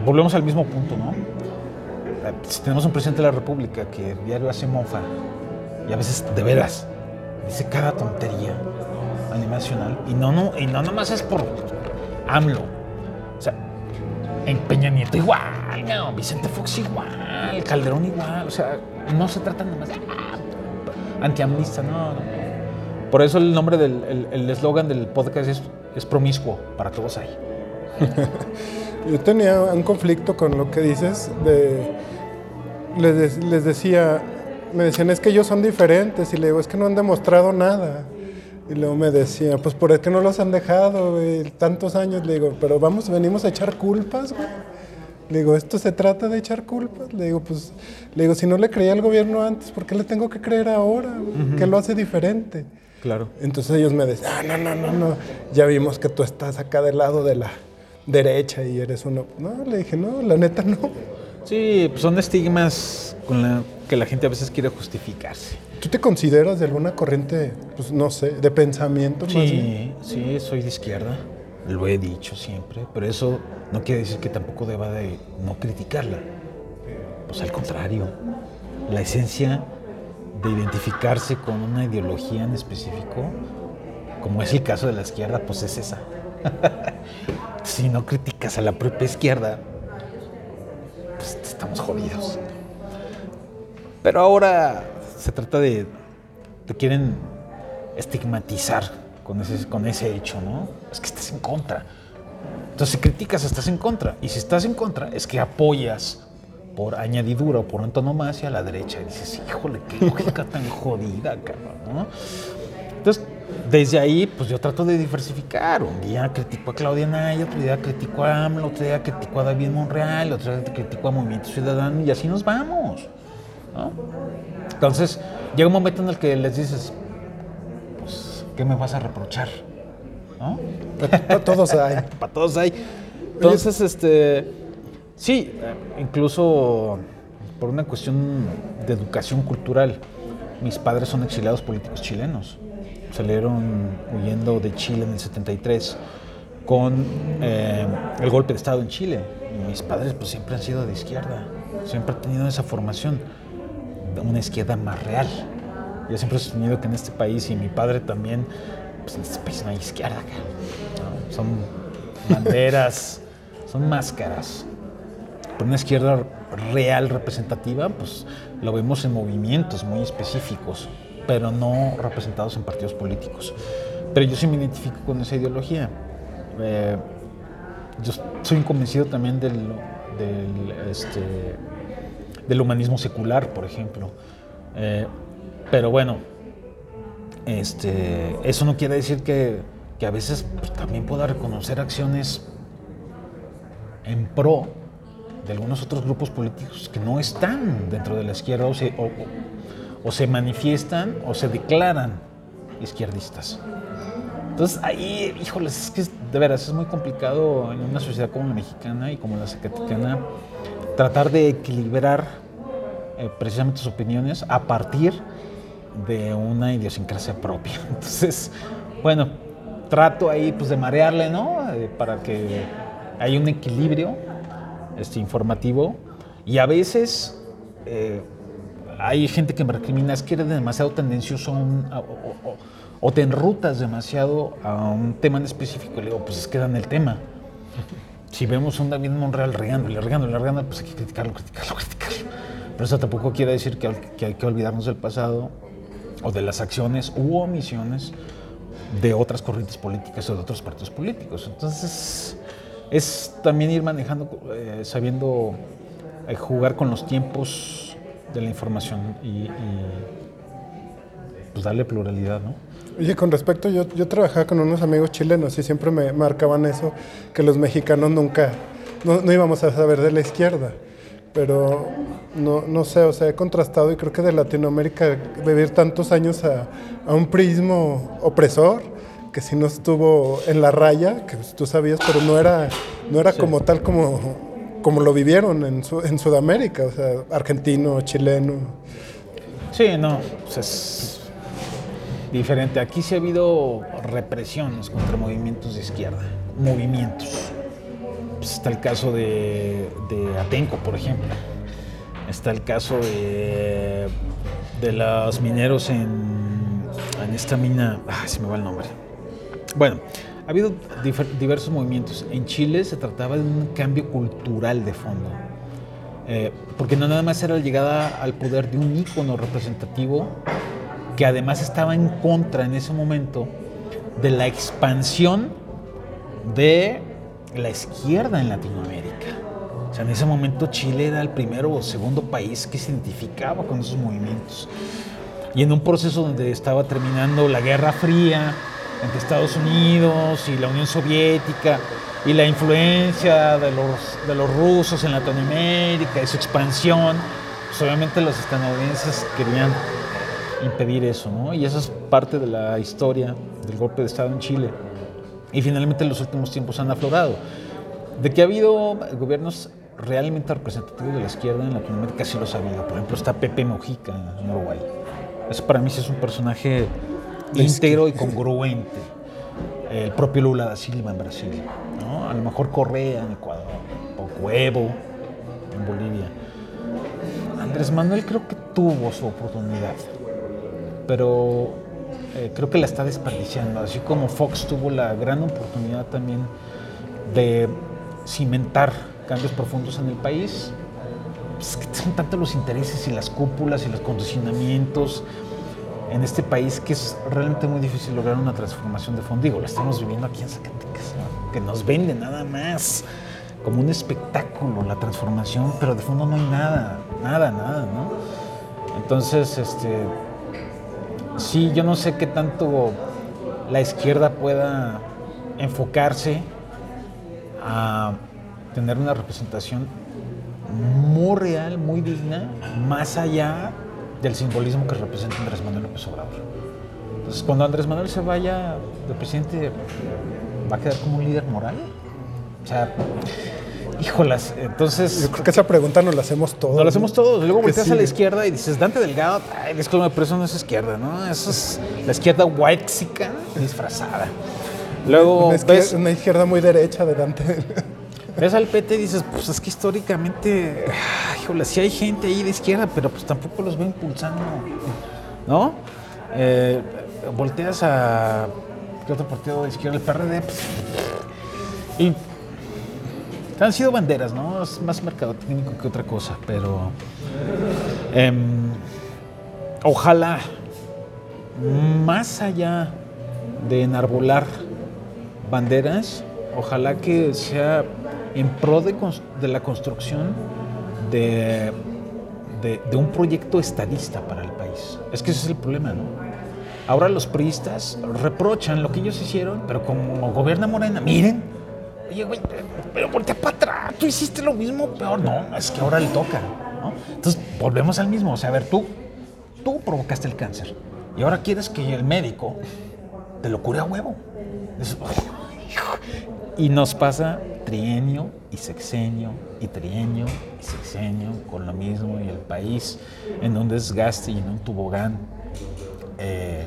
volvemos al mismo punto, ¿no? Si tenemos un presidente de la República que diario hace mofa y a veces de veras dice cada tontería a nivel nacional y no, no, y no nomás es por AMLO. Peña Nieto igual, no, Vicente Fox igual, Calderón igual. O sea, no se trata nomás de ah, antiamnista, no, no. Por eso el nombre del el- el eslogan del podcast es, es promiscuo, para todos hay. [laughs] Yo tenía un conflicto con lo que dices de les, de- les decía me decían es que ellos son diferentes y le digo es que no han demostrado nada y luego me decía pues por qué no los han dejado güey? tantos años le digo pero vamos venimos a echar culpas güey le digo esto se trata de echar culpas le digo pues le digo si no le creía al gobierno antes por qué le tengo que creer ahora güey? qué lo hace diferente Claro. entonces ellos me decían, ah, no, no, no, no, ya vimos que tú estás acá del lado de la derecha y eres uno. No, le dije, no, la neta no. Sí, pues son estigmas con la que la gente a veces quiere justificarse. ¿Tú te consideras de alguna corriente, pues no sé, de pensamiento más bien? Sí, sí, soy de izquierda. Lo he dicho siempre, pero eso no quiere decir que tampoco deba de no criticarla. Pues al contrario, la esencia de identificarse con una ideología en específico, como es el caso de la izquierda, pues es esa. [laughs] si no criticas a la propia izquierda, pues estamos jodidos. Pero ahora se trata de, te quieren estigmatizar con ese, con ese hecho, ¿no? Es que estás en contra. Entonces, si criticas, estás en contra. Y si estás en contra, es que apoyas por añadidura o por antonomasia a la derecha. Y dices, híjole, qué lógica tan jodida, cabrón, ¿no? Entonces, desde ahí, pues yo trato de diversificar. Un día critico a Claudia Naya, otro día critico a AMLO, otro día critico a David Monreal, otro día critico a Movimiento Ciudadano y así nos vamos. ¿No? Entonces, llega un momento en el que les dices, pues, ¿qué me vas a reprochar? ¿No? Para todos hay. [laughs] Para todos hay. Entonces, este, sí, eh, incluso por una cuestión de educación cultural, mis padres son exiliados políticos chilenos. Salieron huyendo de Chile en el 73 con eh, el golpe de Estado en Chile. Y mis padres pues siempre han sido de izquierda, siempre han tenido esa formación, una izquierda más real. Yo siempre he sostenido que en este país, y mi padre también, pues en este país no hay izquierda. Son banderas, [laughs] son máscaras. Pero una izquierda real, representativa, pues lo vemos en movimientos muy específicos, pero no representados en partidos políticos. Pero yo sí me identifico con esa ideología. Eh, yo soy convencido también del, del, este, del humanismo secular, por ejemplo. Eh, pero bueno, este, eso no quiere decir que, que a veces pues, también pueda reconocer acciones en pro de algunos otros grupos políticos que no están dentro de la izquierda o se, o, se manifiestan o se declaran izquierdistas. Entonces ahí, híjoles, es que de veras es muy complicado en una sociedad como la mexicana y como la zacatecana tratar de equilibrar eh, precisamente sus opiniones a partir de una idiosincrasia propia. [laughs] Entonces, bueno, trato ahí pues de marearle, ¿no? Eh, para que haya un equilibrio este, informativo y a veces eh, hay gente que me recrimina, es que eres demasiado tendencioso o, te enrutas demasiado a un tema en específico. Le digo, pues es que el tema. Si vemos a un David Monreal regándole, regándole, regándole, pues hay que criticarlo, criticarlo, criticarlo. Pero eso tampoco quiere decir que, hay- que olvidarnos del pasado o de las acciones u omisiones de otras corrientes políticas o de otros partidos políticos. Entonces, es también ir manejando, eh, sabiendo eh, jugar con los tiempos de la información y, y, pues darle pluralidad, ¿no? Oye, con respecto, yo, yo trabajaba con unos amigos chilenos y siempre me marcaban eso, que los mexicanos nunca, no, no íbamos a saber de la izquierda. Pero no, no sé, o sea, he contrastado y creo que de Latinoamérica vivir tantos años a, a un prismo opresor, que si no estuvo en la raya, que tú sabías, pero no era, no era Sí. como tal como, como lo vivieron en, Su- en Sudamérica, o sea, argentino, chileno. Sí, no, pues es diferente. Aquí sí ha habido represiones contra movimientos de izquierda. Movimientos. pues, está el caso de, de Atenco, por ejemplo. Está el caso de, de los mineros en, en esta mina. Ah, se me va el nombre. Bueno, ha habido diversos movimientos. En Chile se trataba de un cambio cultural de fondo. Eh, porque no nada más era la llegada al poder de un ícono representativo que además estaba en contra en ese momento de la expansión de la izquierda en Latinoamérica. O sea, en ese momento Chile era el primero o segundo país que se identificaba con esos movimientos. Y en un proceso donde estaba terminando la Guerra Fría entre Estados Unidos y la Unión Soviética y la influencia de los, de los rusos en Latinoamérica y su expansión, pues obviamente los estadounidenses querían impedir eso, ¿no? Y esa es parte de la historia del golpe de Estado en Chile. Y finalmente en los últimos tiempos han aflorado. De que ha habido gobiernos realmente representativos de la izquierda en Latinoamérica, sí los ha habido. Por ejemplo, está Pepe Mojica en Uruguay. Eso para mí sí es un personaje íntegro y congruente. El propio Lula da Silva en Brasil, ¿no? A lo mejor Correa en Ecuador, o Cuevo en Bolivia. Andrés Manuel creo que tuvo su oportunidad, pero eh, creo que la está desperdiciando, así como Fox tuvo la gran oportunidad también de cimentar cambios profundos en el país. Pues, son tantos los intereses y las cúpulas y los condicionamientos en este país que es realmente muy difícil lograr una transformación de fondo. Digo, lo estamos viviendo aquí en Zacatecas, que nos vende nada más como un espectáculo la transformación, pero de fondo no hay nada, nada, nada, ¿no? Entonces, este, sí, yo no sé qué tanto la izquierda pueda enfocarse a tener una representación muy real, muy digna, más allá del simbolismo que representa Andrés Manuel López Obrador. Entonces, cuando Andrés Manuel se vaya de presidente, ¿va a quedar como un líder moral? O sea, híjolas, entonces... Yo creo que esa pregunta nos la hacemos todos. Nos lo hacemos todos. Luego volteas sí. a la izquierda y dices, Dante Delgado, ay, disculpe, pero eso no es izquierda, ¿no? Eso es la izquierda whitexica disfrazada. Luego Una, izquier- ves, una izquierda muy derecha de Dante. ves al PT y dices, pues es que históricamente, híjole, sí hay gente ahí de izquierda, pero pues tampoco los veo impulsando, ¿no? Eh, volteas a, ¿qué otro partido de izquierda? El PRD, pues, y han sido banderas, ¿no? Es más mercadotécnico que otra cosa, pero em, ojalá, más allá de enarbolar banderas, ojalá que sea en pro de la construcción de, de- de un proyecto estadista para el país. Es que ese es el problema, ¿no? Ahora los priistas reprochan lo que ellos hicieron, pero como gobierna Morena, miren, oye, güey, pero voltea para atrás, tú hiciste lo mismo, peor, no, es que ahora le toca. Entonces, volvemos al mismo, o sea, a ver, tú, tú provocaste el cáncer y ahora quieres que el médico te lo cure a huevo. [laughs] Y nos pasa trienio y sexenio y trienio y sexenio con lo mismo y el país en un desgaste y en un tobogán eh,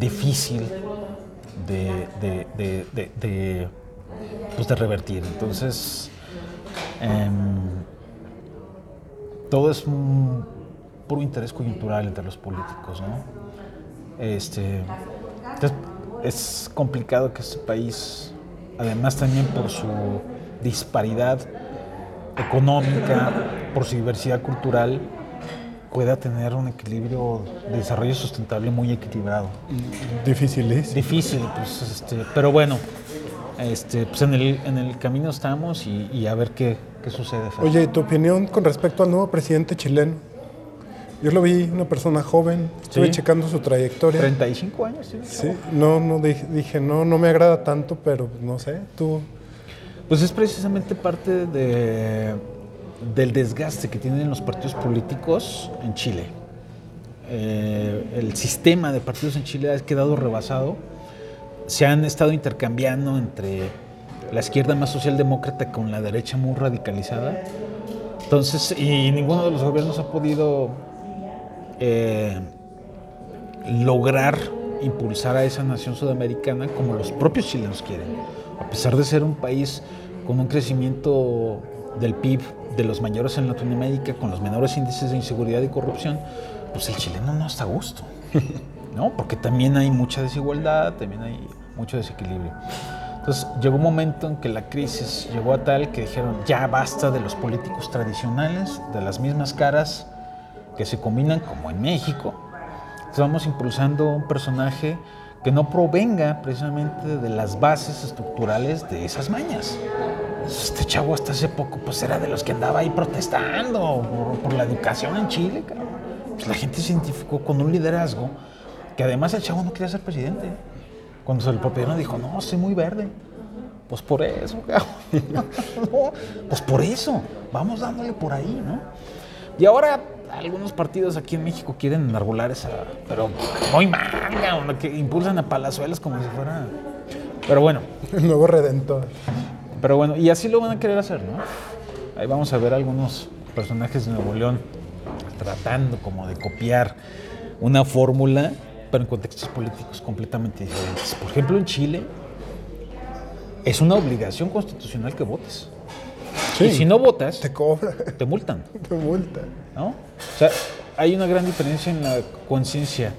difícil de, pues, de revertir. Entonces, em, todo es un puro interés coyuntural entre los políticos, ¿no? Este, entonces, es complicado que este país, además también por su disparidad económica, por su diversidad cultural, pueda tener un equilibrio de desarrollo sustentable muy equilibrado. Dificilísimo. Difícil, pues, este, pero bueno, este, pues en el, en el camino estamos y, y a ver qué, qué sucede. Fer. Oye, ¿y tu opinión con respecto al nuevo presidente chileno? Yo lo vi, una persona joven, estuve Sí. checando su trayectoria. 35 años, sí. Sí, no, no dije, dije, no, no me agrada tanto, pero no sé, tú. Pues es precisamente parte de, del desgaste que tienen los partidos políticos en Chile. Eh, el sistema de partidos en Chile ha quedado rebasado. Se han estado intercambiando entre la izquierda más socialdemócrata con la derecha muy radicalizada. Entonces, y ninguno de los gobiernos ha podido eh, lograr impulsar a esa nación sudamericana como los propios chilenos quieren. A pesar de ser un país con un crecimiento del PIB de los mayores en Latinoamérica, con los menores índices de inseguridad y corrupción, pues el chileno no está a gusto, ¿no? Porque también hay mucha desigualdad, también hay mucho desequilibrio. Entonces llegó un momento en que la crisis llegó a tal que dijeron, ya basta de los políticos tradicionales, de las mismas caras que se combinan como en México. Estamos impulsando un personaje que no provenga precisamente de las bases estructurales de esas mañas. Este chavo hasta hace poco pues era de los que andaba ahí protestando por, la educación en Chile. Pues la gente se identificó con un liderazgo que además el chavo no quería ser presidente. Cuando se le propusieron dijo, no, soy muy verde. Pues por eso, [laughs] pues por eso, vamos dándole por ahí, ¿no? Y ahora algunos partidos aquí en México quieren enarbolar esa, pero muy manga, que impulsan a palazuelas como si fuera... Pero bueno. El nuevo redentor. Pero bueno, y así lo van a querer hacer, ¿no? Ahí vamos a ver algunos personajes de Nuevo León tratando como de copiar una fórmula pero en contextos políticos completamente diferentes. Por ejemplo, en Chile es una obligación constitucional que votes. y si no votas, te cobra. [laughs] Te multan. te multan. ¿No? O sea, hay una gran diferencia en la conciencia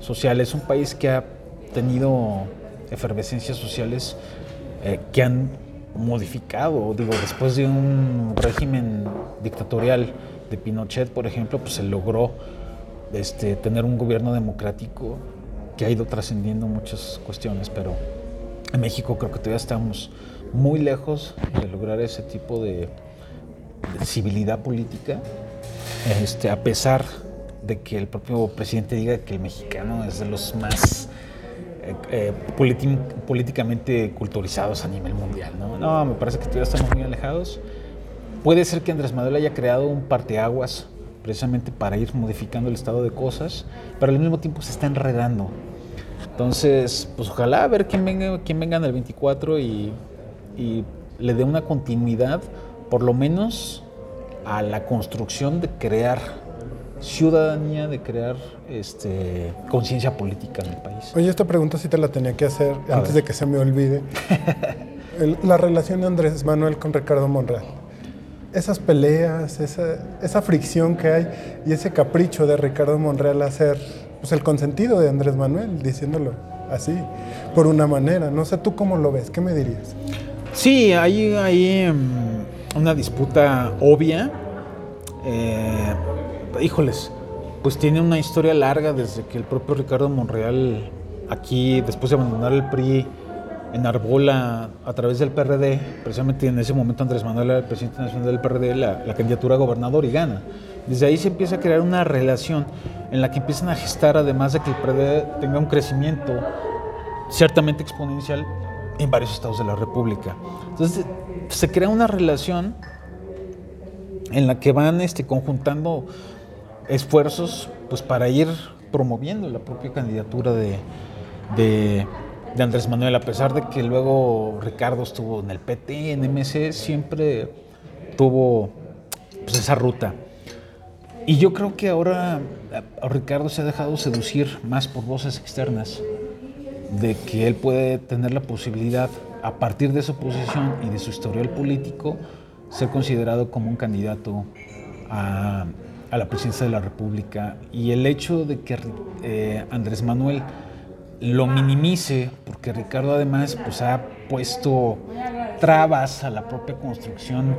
social. Es un país que ha tenido efervescencias sociales eh, que han modificado, digo, después de un régimen dictatorial de Pinochet, por ejemplo, pues se logró este, tener un gobierno democrático que ha ido trascendiendo muchas cuestiones, pero en México creo que todavía estamos muy lejos de lograr ese tipo de, civilidad política, este, a pesar de que el propio presidente diga que el mexicano es de los más eh, eh, políticamente culturizados a nivel mundial. ¿no? no, me parece que todavía estamos muy alejados. Puede ser que Andrés Manuel haya creado un parteaguas precisamente para ir modificando el estado de cosas, pero al mismo tiempo se está enredando. Entonces, pues ojalá a ver quién venga, quién venga en el 24 y, y le dé una continuidad, por lo menos a la construcción de crear ciudadanía, de crear este, conciencia política en el país. Oye, esta pregunta sí te la tenía que hacer antes de que se me olvide. [laughs] la relación de Andrés Manuel con Ricardo Monreal esas peleas, esa, fricción que hay y ese capricho de Ricardo Monreal a ser pues, el consentido de Andrés Manuel, diciéndolo así, por una manera. No sé tú cómo lo ves, ¿qué me dirías? Sí, hay, hay em, una disputa obvia. Eh, híjoles, pues tiene una historia larga desde que el propio Ricardo Monreal, aquí, después de abandonar el PRI, enarbola a través del PRD, precisamente en ese momento Andrés Manuel era el presidente nacional del PRD, la, candidatura a gobernador y gana. Desde ahí se empieza a crear una relación en la que empiezan a gestar, además de que el PRD tenga un crecimiento ciertamente exponencial en varios estados de la República. Entonces se crea una relación en la que van este, conjuntando esfuerzos pues, para ir promoviendo la propia candidatura de, de de Andrés Manuel, a pesar de que luego Ricardo estuvo en el PT, en MC, siempre tuvo pues, esa ruta. Y yo creo que ahora Ricardo se ha dejado seducir más por voces externas, de que él puede tener la posibilidad, a partir de su posición y de su historial político, ser considerado como un candidato a, la presidencia de la República. Y el hecho de que eh, Andrés Manuel lo minimice, porque Ricardo además pues, ha puesto trabas a la propia construcción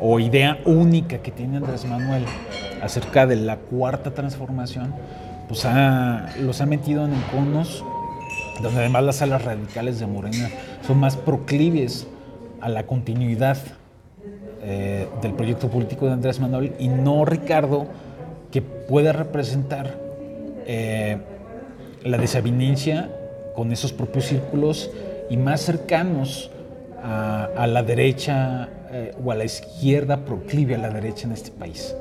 o idea única que tiene Andrés Manuel acerca de la cuarta transformación, pues los ha metido en enconos donde además las alas radicales de Morena son más proclives a la continuidad eh, del proyecto político de Andrés Manuel y no Ricardo, que puede representar eh, la desavenencia con esos propios círculos y más cercanos a, la derecha eh, o a la izquierda proclive a la derecha en este país.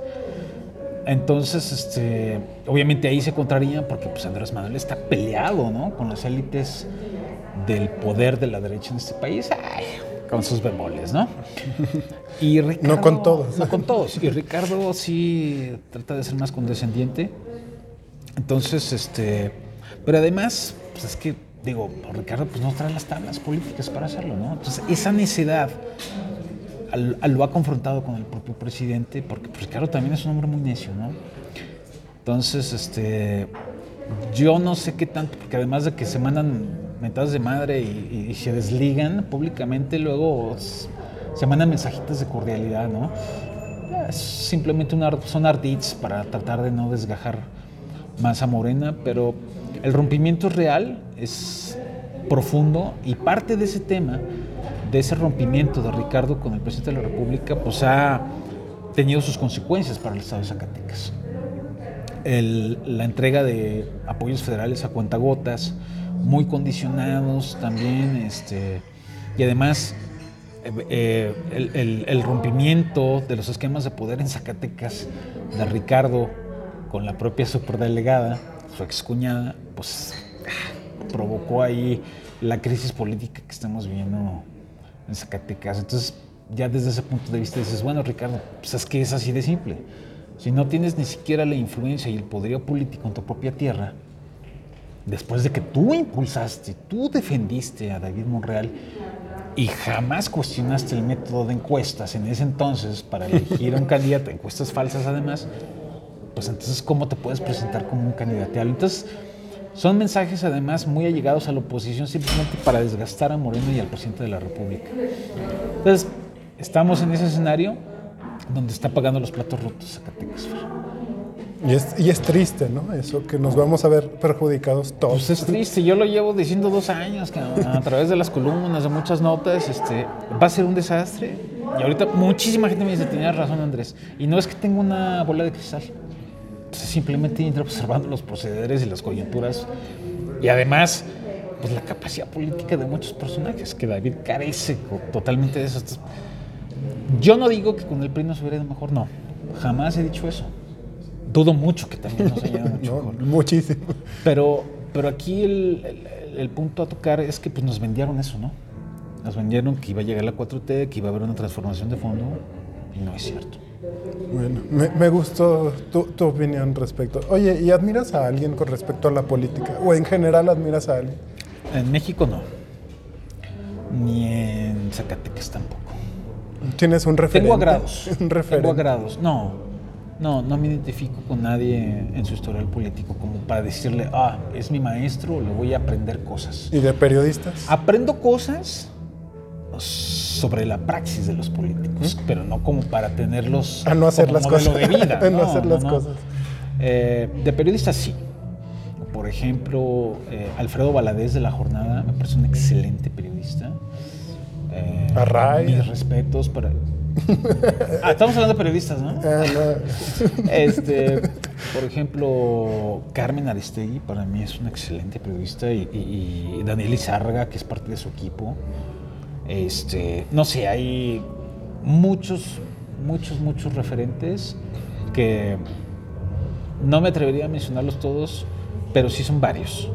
Entonces, este, obviamente ahí se contrarían porque pues, Andrés Manuel está peleado ¿no? con las élites del poder de la derecha en este país, con sus bemoles, ¿no? Y no con todos. No con todos. Y Ricardo sí trata de ser más condescendiente. Entonces, este, pero además, pues es que digo, Ricardo pues no trae las tablas políticas para hacerlo, ¿no? Entonces, esa necedad lo ha confrontado con el propio presidente, porque pues, Ricardo también es un hombre muy necio, ¿no? Entonces, este, yo no sé qué tanto, porque además de que se mandan mentadas de madre y, se desligan públicamente, luego se mandan mensajitos de cordialidad, ¿no? Es simplemente una, son ardits para tratar de no desgajar más a Morena, pero el rompimiento es real, es profundo y parte de ese tema, de ese rompimiento de Ricardo con el presidente de la República, pues ha tenido sus consecuencias para el Estado de Zacatecas. La entrega de apoyos federales a cuentagotas, muy condicionados también, este, y además eh, eh, el- el rompimiento de los esquemas de poder en Zacatecas de Ricardo con la propia superdelegada, su excuñada, pues ah, provocó ahí la crisis política que estamos viendo en Zacatecas. Entonces, ya desde ese punto de vista dices, bueno, Ricardo, pues es que es así de simple. Si no tienes ni siquiera la influencia y el poderío político en tu propia tierra, después de que tú impulsaste, tú defendiste a David Monreal y jamás cuestionaste el método de encuestas en ese entonces para elegir a un [laughs] candidato, encuestas falsas además, pues entonces ¿cómo te puedes presentar como un candidateable? Entonces, son mensajes además muy allegados a la oposición simplemente para desgastar a Moreno y al presidente de la República. Entonces, estamos en ese escenario donde está pagando los platos rotos Zacatecas. Y es, y es triste, ¿no? Eso, que nos vamos a ver perjudicados todos. Pues es triste, yo lo llevo diciendo dos años, cabrón, a través de las columnas, de muchas notas, este, va a ser un desastre. Y ahorita muchísima gente me dice, tenías razón Andrés. Y no es que tenga una bola de cristal, Entonces, simplemente ir observando los procederes y las coyunturas. Y además, pues la capacidad política de muchos personajes, que David carece totalmente de eso. Yo no digo que con el PRI nos hubiera ido mejor, no. Jamás he dicho eso. Dudo mucho que también nos haya ido mucho [laughs] No, mejor. muchísimo. Pero, pero aquí el, el- el punto a tocar es que pues, nos vendieron eso, ¿no? Nos vendieron que iba a llegar la 4T, que iba a haber una transformación de fondo, y no es cierto. Bueno, me, me gustó tu, tu opinión respecto. Oye, ¿y admiras a alguien con respecto a la política? ¿O en general admiras a alguien? En México no. Ni en Zacatecas tampoco. ¿Tienes un referente? Tengo agrados. [laughs] Un referente. Tengo agrados. No, no, no me identifico con nadie en su historial político como para decirle, ah, es mi maestro, le voy a aprender cosas. ¿Y de periodistas? Aprendo cosas sobre la praxis de los políticos, pero no como para tenerlos A no hacer como las modelo cosas. de vida. [laughs] A no hacer las cosas. Eh, de periodistas sí. Por ejemplo, eh, Alfredo Valadez de La Jornada me parece un excelente periodista. Eh, Array. Mis respetos para... Ah, estamos hablando de periodistas, ¿no? Ah, no. Este, por ejemplo, Carmen Aristegui para mí es una excelente periodista y, y- y Daniel Izárraga, que es parte de su equipo. Este, no sé, hay muchos, muchos, muchos referentes que no me atrevería a mencionarlos todos, pero sí son varios.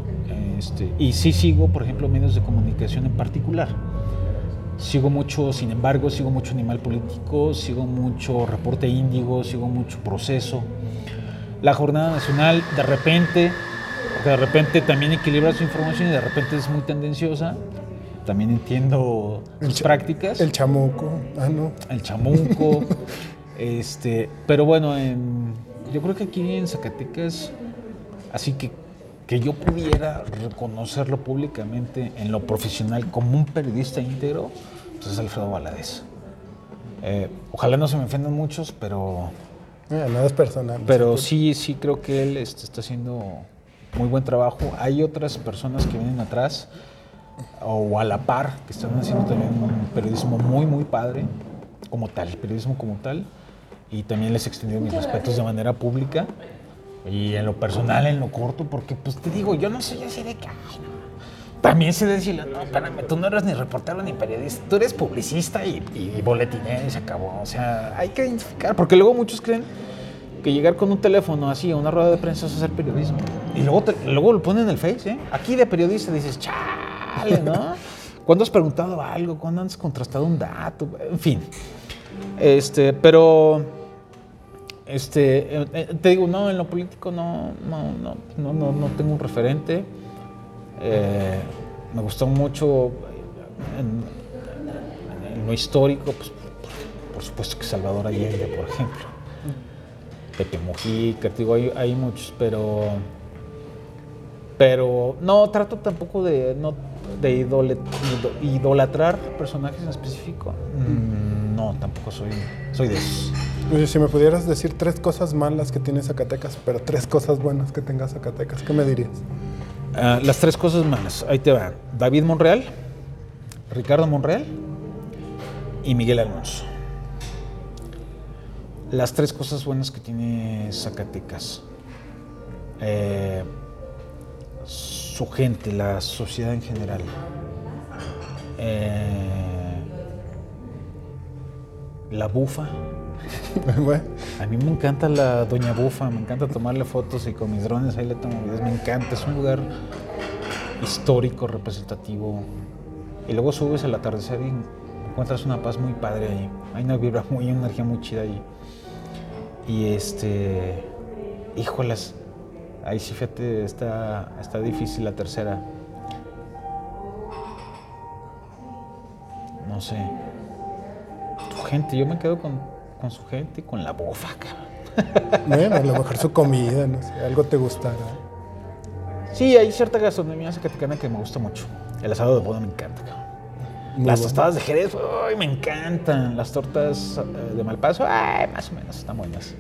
Este, y sí sigo, por ejemplo, medios de comunicación en particular. Sigo mucho, sin embargo, sigo mucho Animal Político, sigo mucho Reporte Índigo, sigo mucho Proceso. La Jornada Nacional, de repente, de repente también equilibra su información y de repente es muy tendenciosa. También entiendo El sus prácticas El chamuco. Ah, no. el chamuco. [laughs] este, pero bueno, en- yo creo que aquí en Zacatecas, así que que yo pudiera reconocerlo públicamente en lo profesional como un periodista íntegro, pues es Alfredo Valadez. Eh, ojalá no se me ofendan muchos, pero, nada es personal. pero sí, sí creo que él este, está haciendo muy buen trabajo. Hay otras personas que vienen atrás o a la par que están haciendo también un periodismo muy, muy padre, como tal, periodismo como tal. Y también les he extendido mis respetos de manera pública y en lo personal, en lo corto, porque pues te digo, yo no soy así de que... ay, no. También sé decirle, no, espérame, tú no eres ni reportero ni periodista, tú eres publicista y, y boletinero y se acabó. O sea, hay que identificar, porque luego muchos creen que llegar con un teléfono así a una rueda de prensa es hacer periodismo. Y luego, te- luego lo ponen en el Face, ¿eh? Aquí de periodista dices, chale. ¿Cuándo has preguntado algo? ¿Cuándo has contrastado un dato? En fin. Este, pero este, eh, eh, te digo, no, en lo político no, no, no, no, no, tengo un referente. Eh, me gustó mucho en, lo histórico, pues, por, por supuesto que Salvador Allende, por ejemplo. Pepe Mujica, te digo, hay, hay muchos, pero. Pero no trato tampoco de, no, de idolatrar personajes en específico. Mm, No, tampoco soy, soy de esos. Oye, si me pudieras decir tres cosas malas que tiene Zacatecas, pero tres cosas buenas que tenga Zacatecas, ¿qué me dirías? Ah, las tres cosas malas, ahí te va. David Monreal, Ricardo Monreal y Miguel Alonso. Las tres cosas buenas que tiene Zacatecas. Eh, su gente, la sociedad en general. Eh, la bufa. [laughs] bueno, A mí me encanta la Doña Bufa, me encanta tomarle fotos y con mis drones ahí le tomo videos, me encanta, es un lugar histórico, representativo. Y luego subes al atardecer y encuentras una paz muy padre ahí. Hay una vibra muy, una energía muy chida ahí. Y este, híjolas, ahí sí fíjate, está, está difícil la tercera. No sé. Tu gente, yo me quedo con, con su gente y con la bufa, cabrón. [laughs] bueno, a lo mejor su comida, no sé, algo te gustará. Sí, hay cierta gastronomía zacatecana que me gusta mucho. El asado de boda me encanta, cabrón. Muy Las bueno. tostadas de Jerez, uy, me encantan. Las tortas eh, de Malpaso, ay, más o menos, están buenas.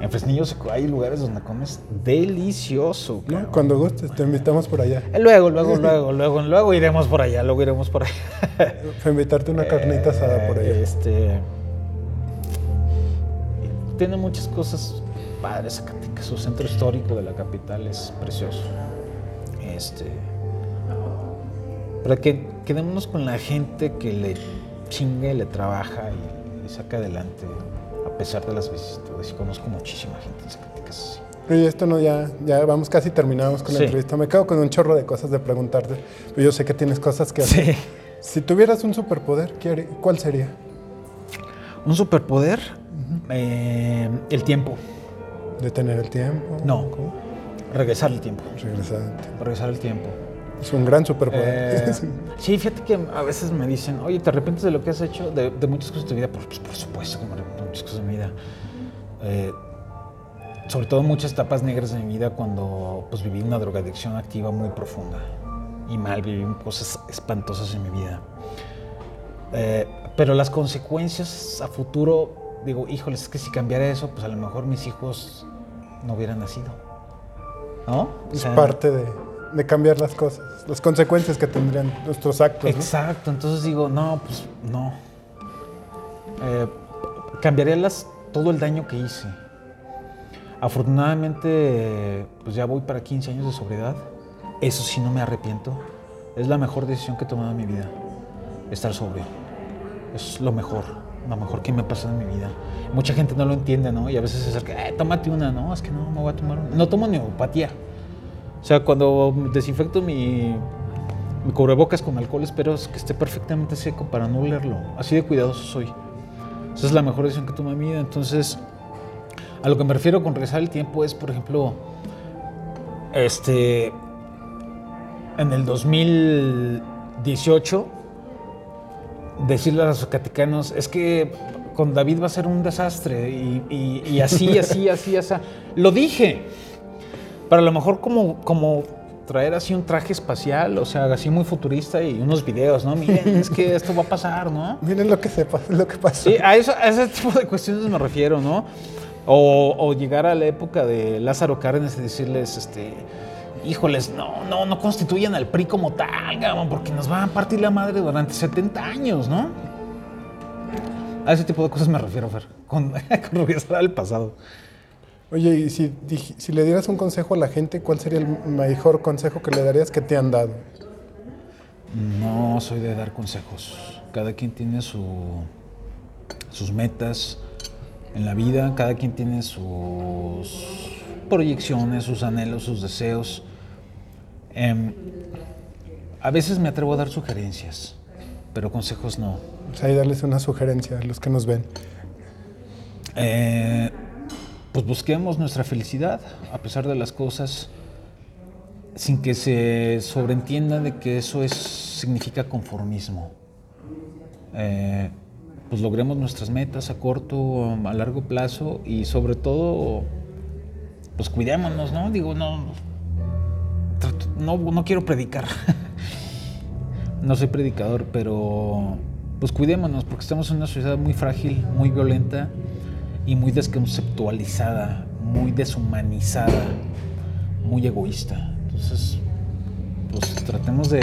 En Fresnillo Seco hay lugares donde comes delicioso, ¿no? cabrón. Cuando gustes, te invitamos por allá. Eh, Luego, luego, luego, luego, luego iremos por allá, luego iremos por allá. [laughs] Fue invitarte una carnita asada por allá. Eh, Este. Tiene muchas cosas padres Zacatecas. Su centro histórico de la capital es precioso. Este. Para que quedémonos con la gente que le chinga y le trabaja y, y saca adelante a pesar de las vicisitudes. Y conozco muchísima gente en Zacatecas. así. Oye, esto no, ya, ya vamos casi terminados con la Sí. entrevista. Me quedo con un chorro de cosas de preguntarte. Pero yo sé que tienes cosas que hacer. Sí. Si tuvieras un superpoder, ¿qué harí- ¿cuál sería? Un superpoder. eh, el tiempo. ¿Detener el tiempo? No. ¿Cómo? Regresar el tiempo. Regresar al tiempo. Regresar el tiempo. Es un gran superpoder. Eh, [laughs] sí, fíjate que a veces me dicen, oye, ¿te arrepientes de lo que has hecho? De, de muchas cosas de tu vida. Pues, pues, por supuesto que me arrepiento de muchas cosas de mi vida. Eh, sobre todo muchas etapas negras de mi vida cuando pues, viví una drogadicción activa muy profunda. Y mal, viví cosas espantosas en mi vida. Eh, pero las consecuencias a futuro, digo, híjoles, es que si cambiara eso, pues a lo mejor mis hijos no hubieran nacido. ¿No? O es parte de, de cambiar las cosas, las consecuencias que tendrían nuestros actos. ¿no? Exacto, entonces digo, no, pues no. Eh, las, todo el daño que hice. Afortunadamente, pues ya voy para 15 años de sobriedad. Eso sí, no me arrepiento. Es la mejor decisión que he tomado en mi vida, estar sobrio. Es lo mejor, lo mejor que me ha pasado en mi vida. Mucha gente no lo entiende, ¿no? Y a veces se acerca, eh, tómate una, ¿no? Es que no, no voy a tomar una. No tomo neopatía. O sea, cuando desinfecto mi, mi cubrebocas con alcohol espero que esté perfectamente seco para no olerlo. Así de cuidadoso soy. Esa es la mejor decisión que tomé en mi vida. Entonces, a lo que me refiero con regresar el tiempo es, por ejemplo, este, en el 2018, decirle a los zacaticanos, es que con David va a ser un desastre y, y- y así, así, así, así. Lo dije. Pero a lo mejor como, como traer así un traje espacial, o sea, así muy futurista y unos videos, ¿no? Miren, [laughs] es que esto va a pasar, ¿no? Miren lo que sepa, lo que pasó. Sí, a, eso, a ese tipo de cuestiones me refiero, ¿no? O, o llegar a la época de Lázaro Cárdenas y decirles, este, híjoles, no, no, no constituyan al PRI como tal, cabrón, porque nos van a partir la madre durante 70 años, ¿no? A ese tipo de cosas me refiero, Fer, con, [laughs] con regresar al pasado. Oye, y si, si le dieras un consejo a la gente, ¿cuál sería el mejor consejo que le darías que te han dado? No soy de dar consejos. Cada quien tiene su, sus metas en la vida, cada quien tiene sus proyecciones, sus anhelos, sus deseos. Em, a veces me atrevo a dar sugerencias, pero consejos no. O sea, y darles una sugerencia a los que nos ven. Eh, pues busquemos nuestra felicidad a pesar de las cosas sin que se sobreentienda de que eso es, significa conformismo. Eh, pues logremos nuestras metas a corto, a largo plazo y sobre todo, pues cuidémonos, ¿no? Digo, no, no, no quiero predicar, [laughs] no soy predicador, pero pues cuidémonos porque estamos en una sociedad muy frágil, muy violenta y muy desconceptualizada, muy deshumanizada, muy egoísta. Entonces, pues tratemos de,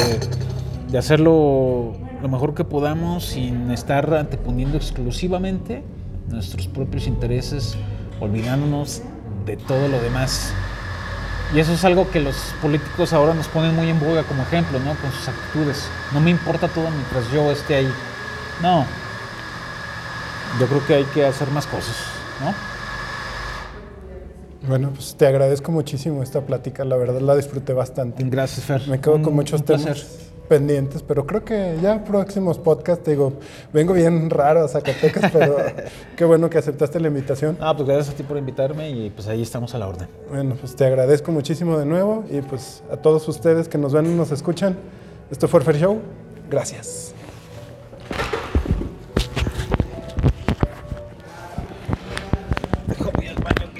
de hacerlo lo mejor que podamos sin estar anteponiendo exclusivamente nuestros propios intereses, olvidándonos de todo lo demás. Y eso es algo que los políticos ahora nos ponen muy en boga como ejemplo, ¿no? Con sus actitudes. No me importa todo mientras yo esté ahí. No. Yo creo que hay que hacer más cosas, ¿no? Bueno, pues te agradezco muchísimo esta plática, la verdad la disfruté bastante. Gracias, Fer. Me quedo Un- con muchos un temas placer. pendientes, pero creo que ya próximos podcasts, te digo, vengo bien raro a Zacatecas, pero [laughs] qué bueno que aceptaste la invitación. Ah, pues gracias a ti por invitarme y pues ahí estamos a la orden. Bueno, pues te agradezco muchísimo de nuevo y pues a todos ustedes que nos ven y nos escuchan, esto fue el Fair Show, gracias.